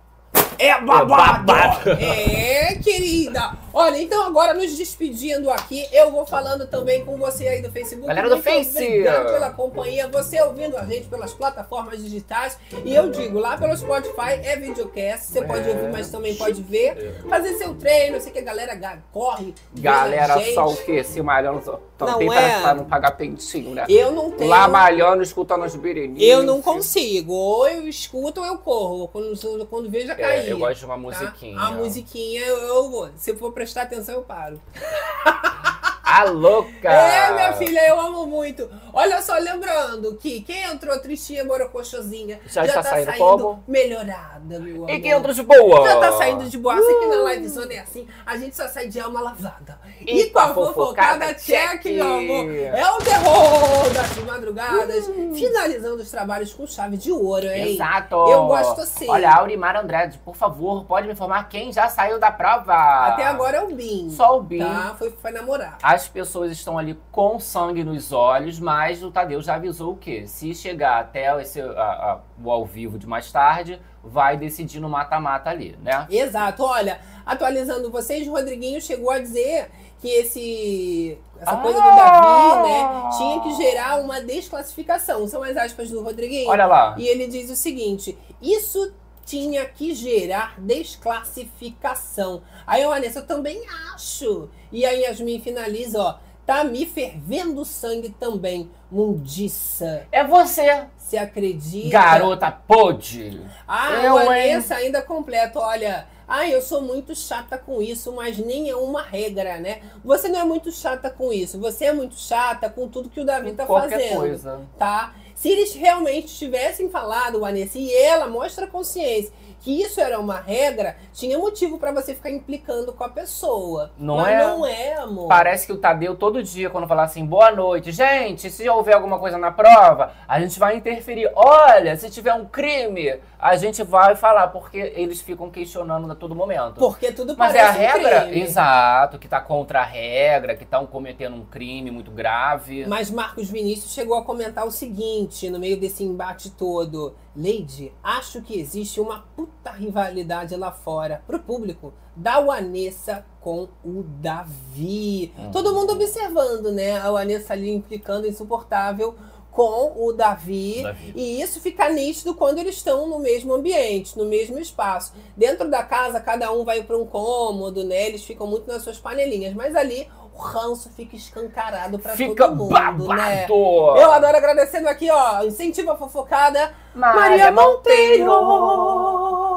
É babado! babado. É, querida! Olha, então agora nos despedindo aqui, eu vou falando também com você aí do Facebook. Galera do Face. Obrigado pela companhia, você ouvindo a gente pelas plataformas digitais. E eu digo, lá pelo Spotify é videocast, você pode É. ouvir, mas também pode ver. Fazer seu treino, eu sei que a galera ga- corre. Galera, só o quê? Se malhando, só- Não também é? pra, pra não pagar pentinho, né? Eu não tenho. Lá malhando, escutando as berenices. Eu não consigo. Ou eu escuto ou eu corro. Quando, quando vejo a cair. É, eu gosto de uma tá? musiquinha. A musiquinha eu, eu. Se eu for prestar atenção, eu paro. A louca! É, minha filha, eu amo muito. Olha só, lembrando que quem entrou tristinha, borocochosinha, Já já, está tá saindo saindo, melhorada, meu amor. E quem entra de boa? Já tá saindo de boa. Assim que na livezona é assim, a gente só sai de alma lavada. E E, com a a fofocada, check, meu amor. É o terror das madrugadas, finalizando os trabalhos com chave de ouro, hein? Exato! Eu gosto assim. Olha, Aurimar Andrade, por favor, pode me informar quem já saiu da prova. Até agora é o Bim. Só o Bim. Tá? Foi, foi namorar. As pessoas estão ali com sangue nos olhos, mas o Tadeu já avisou o quê? Se chegar até esse, a- a- o ao vivo de mais tarde, vai decidir no mata-mata ali, né? Exato. Olha, atualizando vocês, o Rodriguinho chegou a dizer que esse essa Ah! coisa do Davi, né, tinha que gerar uma desclassificação. São as aspas do Rodriguinho. Olha lá. E ele diz o seguinte: isso tinha que gerar desclassificação. Aí Vanessa, eu também acho. E aí Yasmin finaliza, ó. Tá me fervendo o sangue também, mundiça. É você, Se acredita? garota pode. Ah, Eu, o hein? Vanessa ainda completa, olha. Ah, eu sou muito chata com isso, mas nem é uma regra, né? Você não é muito chata com isso. Você é muito chata com tudo que o Davi tá Qualquer fazendo. coisa. Tá? Se eles realmente tivessem falado, Vanessa, e ela mostra consciência que isso era uma regra, tinha motivo pra você ficar implicando com a pessoa. Não Mas é? não é, amor. Parece que o Tadeu, todo dia, quando falar assim, boa noite, gente, se houver alguma coisa na prova, a gente vai interferir. Olha, se tiver um crime, a gente vai falar, porque eles ficam questionando a todo momento. Porque tudo Mas é parece a um regra? crime. Exato, que tá contra a regra, que estão cometendo um crime muito grave. Mas Marcos Vinícius chegou a comentar o seguinte no meio desse embate todo. Lady, acho que existe uma puta rivalidade lá fora pro público da Vanessa com o Davi. Hum. Todo mundo observando, né? A Vanessa ali implicando insuportável com o Davi. Davi. E isso fica nítido quando eles estão no mesmo ambiente, no mesmo espaço. Dentro da casa, cada um vai para um cômodo, né? Eles ficam muito nas suas panelinhas. Mas ali o ranço fica escancarado para Fica todo mundo, babado! né? Eu adoro agradecendo aqui, ó, incentiva a fofocada, Maria Monteiro.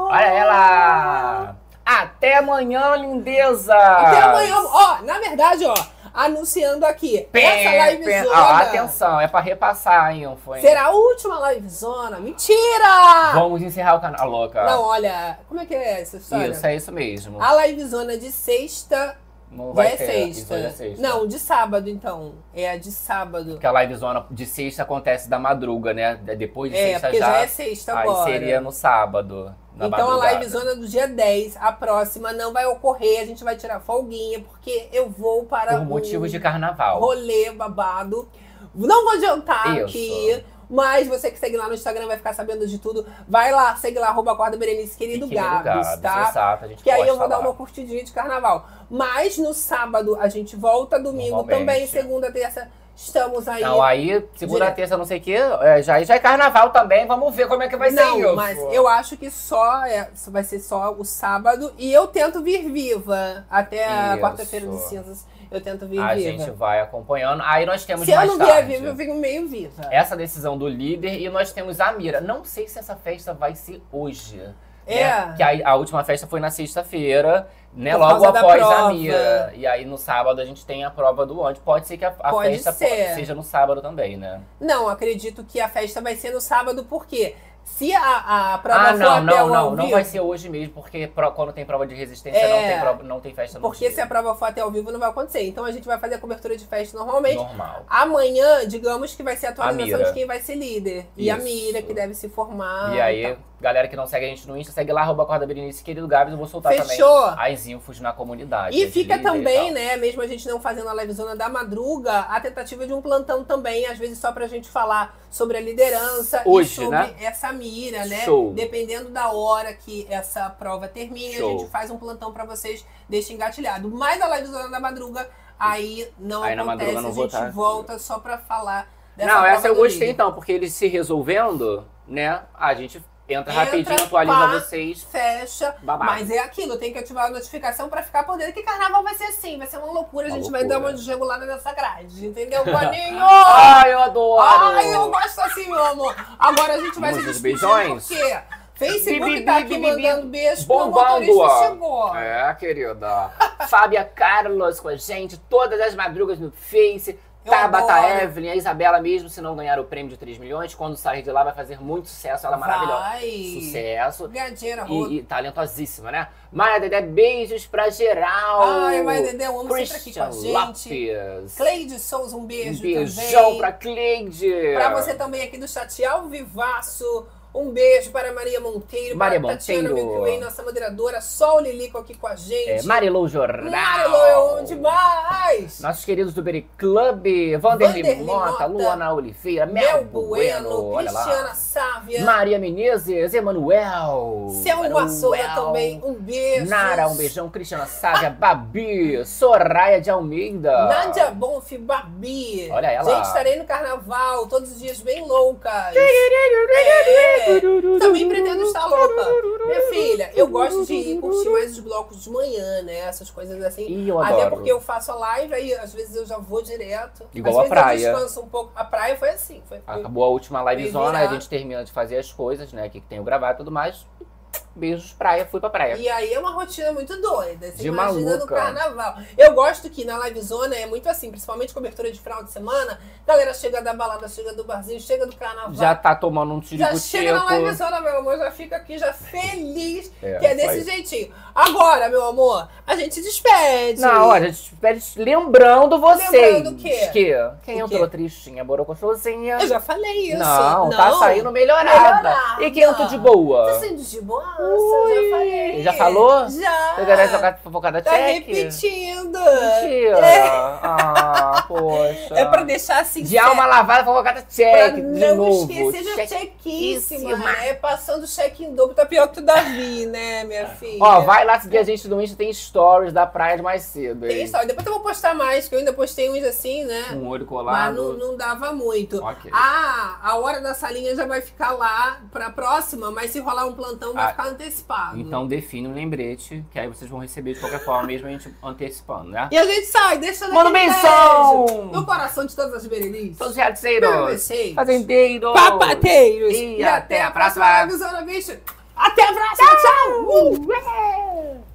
Olha ela! Até amanhã, lindeza! Até amanhã, ó, na verdade, ó, anunciando aqui, essa live zona Ah, atenção, é pra repassar hein? será a última live zona. Mentira! Vamos encerrar o canal, louca. Não, olha, como é que é essa história? Isso, é isso mesmo. A live zona de sexta Não já vai é ter, sexta. isso hoje é sexta. Não, de sábado, então. É a de sábado. Porque a livezona de sexta acontece da madruga, né? Depois de É, sexta porque já. já é sexta aí agora. seria no sábado. Então a madrugada. live zona do dia 10, a próxima não vai ocorrer, a gente vai tirar folguinha, porque eu vou para Por um motivos de carnaval. rolê babado. Não vou adiantar Isso. aqui, mas você que segue lá no Instagram vai ficar sabendo de tudo. Vai lá, segue lá, arroba Acorda Berenice, querido, E querido Gabs, Gabs, tá? Exato, a gente Que aí eu vou dar uma curtidinha de carnaval. Mas no sábado a gente volta, domingo também, segunda, terça, estamos aí. Não, aí, segunda, Direto. terça, não sei o quê, é, já, já é carnaval também, vamos ver como é que vai não, ser isso. mas eu acho que só é, vai ser só o sábado e eu tento vir viva até a Isso. quarta-feira de cinzas. Eu tento vir A viva. gente vai acompanhando. Aí nós temos Se eu mais não vier tarde viva, eu venho meio viva. essa decisão do líder e nós temos a Mira. Não sei se essa festa vai ser hoje. É. Né? Que a, a última festa foi na sexta-feira, né? Por logo após a. Mira. E aí no sábado a gente tem a prova do onde. Pode ser que a, a Pode festa ser. seja no sábado também, né? Não, acredito que a festa vai ser no sábado, porque Se a, a prova Ah, for não, até não, não. Não vai ser hoje mesmo, porque pro- quando tem prova de resistência É, não, tem prova- não tem festa no Porque dia. se a prova for até ao vivo, não vai acontecer. Então a gente vai fazer a cobertura de festa normalmente. Normal. Amanhã, digamos que vai ser a atualização Mira. de quem vai ser líder. E a Isso. Mira, que deve se formar. E aí. Galera que não segue a gente no Insta, segue lá, arroba Acorda Berenice, querido Gabs, eu vou soltar Fechou. também as infos na comunidade. E fica também, tal. né, mesmo a gente não fazendo a livezona da madruga, a tentativa de um plantão também, às vezes só pra gente falar sobre a liderança Hoje, e sobre né? essa mira, né? Show. Dependendo da hora que essa prova termine, Show. a gente faz um plantão pra vocês, deixa engatilhado. Mas a livezona da madruga, aí não Aí acontece, não a gente tá. volta só pra falar dessa Não, essa eu gostei então, porque eles se resolvendo, né? A gente entra, Entra, rapidinho, atualiza pá. vocês. Fecha, Babado. mas é aquilo, tem que ativar a notificação pra ficar por dentro, que carnaval vai ser assim, vai ser uma loucura, a Uma gente vai dar loucura. uma desregulada nessa grade, entendeu, Boninho? Ai, eu adoro! Ai, eu gosto assim, meu amor. Agora a gente vai Vamos se beijões? porque Facebook Bi, bi, tá aqui mandando beijo o Bombando, motorista ó. chegou. É, querida. Fábia Carlos com a gente, todas as madrugas no Face. Tabata adoro. Evelyn, a Isabela mesmo, se não ganhar o prêmio de 3 milhões, quando sair de lá vai fazer muito sucesso, ela é maravilhosa. Sucesso. E, e talentosíssima, né? Maia Dedé, beijos pra geral. Ai, Maia Dedé, eu amo sempre aqui com a Christian gente. Lopes. Cleide Souza, um Um beijo, beijão também. pra Cleide. Pra você também aqui do chat ao vivaço. Um beijo para Maria Monteiro, Maria para Tatiana Monteiro. Milky Way, nossa moderadora, Sol Lilico aqui com a gente. É, Marilou Jornal. Marilô é onde mais? Nossos queridos do Beri Club, Vanderlei Vanderlei Mota, Mota, Luana Oliveira, Mel, Bueno, Bueno. Cristiana Sávia, Maria Menezes, Emanuel. Selma Souza Emanuel. também, um beijo. Nara, um beijão. Cristiana Sávia, Babi, Soraya de Almeida. Nádia Bonf, Babi. Olha ela. Gente, estarei no carnaval, todos os dias bem loucas. É, também pretendo estar louca. Minha filha, eu gosto de ir curtir mais os blocos de manhã, né? Essas coisas assim. Ih, eu Até adoro. porque eu faço a live, aí às vezes eu já vou direto. Igual às a praia. eu descanso um pouco. A praia foi assim. Foi, Acabou a última livezona, a gente termina de fazer as coisas, né? Que tem o gravar e tudo mais. Beijos, praia, fui pra praia. E aí é uma rotina muito doida. Você De imagina maluca. no carnaval. Eu gosto que na livezona é muito assim, principalmente cobertura de final de semana. Galera chega da balada, chega do barzinho, chega do carnaval. Já tá tomando um Já chega na livezona, meu amor, já fica aqui já feliz, É, que é desse jeitinho. Agora, meu amor, a gente se despede. Não, olha, a gente pede lembrando vocês Lembrando o quê? que quem O entrou quê? tristinha, borocochosinha. Eu já falei isso. Não, tá saindo melhorada. Melhorada. E quem entrou de boa? Tá saindo de boa? Ui, já falei. já falou? Já. Você quer jogar fofocada Tá check? repetindo. Mentira. É. Ah, poxa. É pra deixar assim. De alma lavada, fofocada Pra check. De não novo. esquecer da Check. chequíssima, né? Passando cheque em dobro, tá pior que o Davi, né, minha filha? Ó, vai lá seguir a gente no Insta, tem stories da praia de mais cedo. Tem hein? história. Depois eu vou postar mais, que eu ainda postei uns assim, né? Um olho Mas colado. não, não dava muito. Ok. Ah, a hora da salinha já vai ficar lá pra próxima, mas se rolar um plantão vai Ficar antecipado. Então define um lembrete, que aí vocês vão receber de qualquer forma, mesmo a gente antecipando, né? E a gente sai, deixa Manda um beijo No coração de todas as berenices. Todos os Bebeceiros. fazendeiros, Papateiros. E até a próxima. Até a próxima. Até a próxima. Tchau. Uh!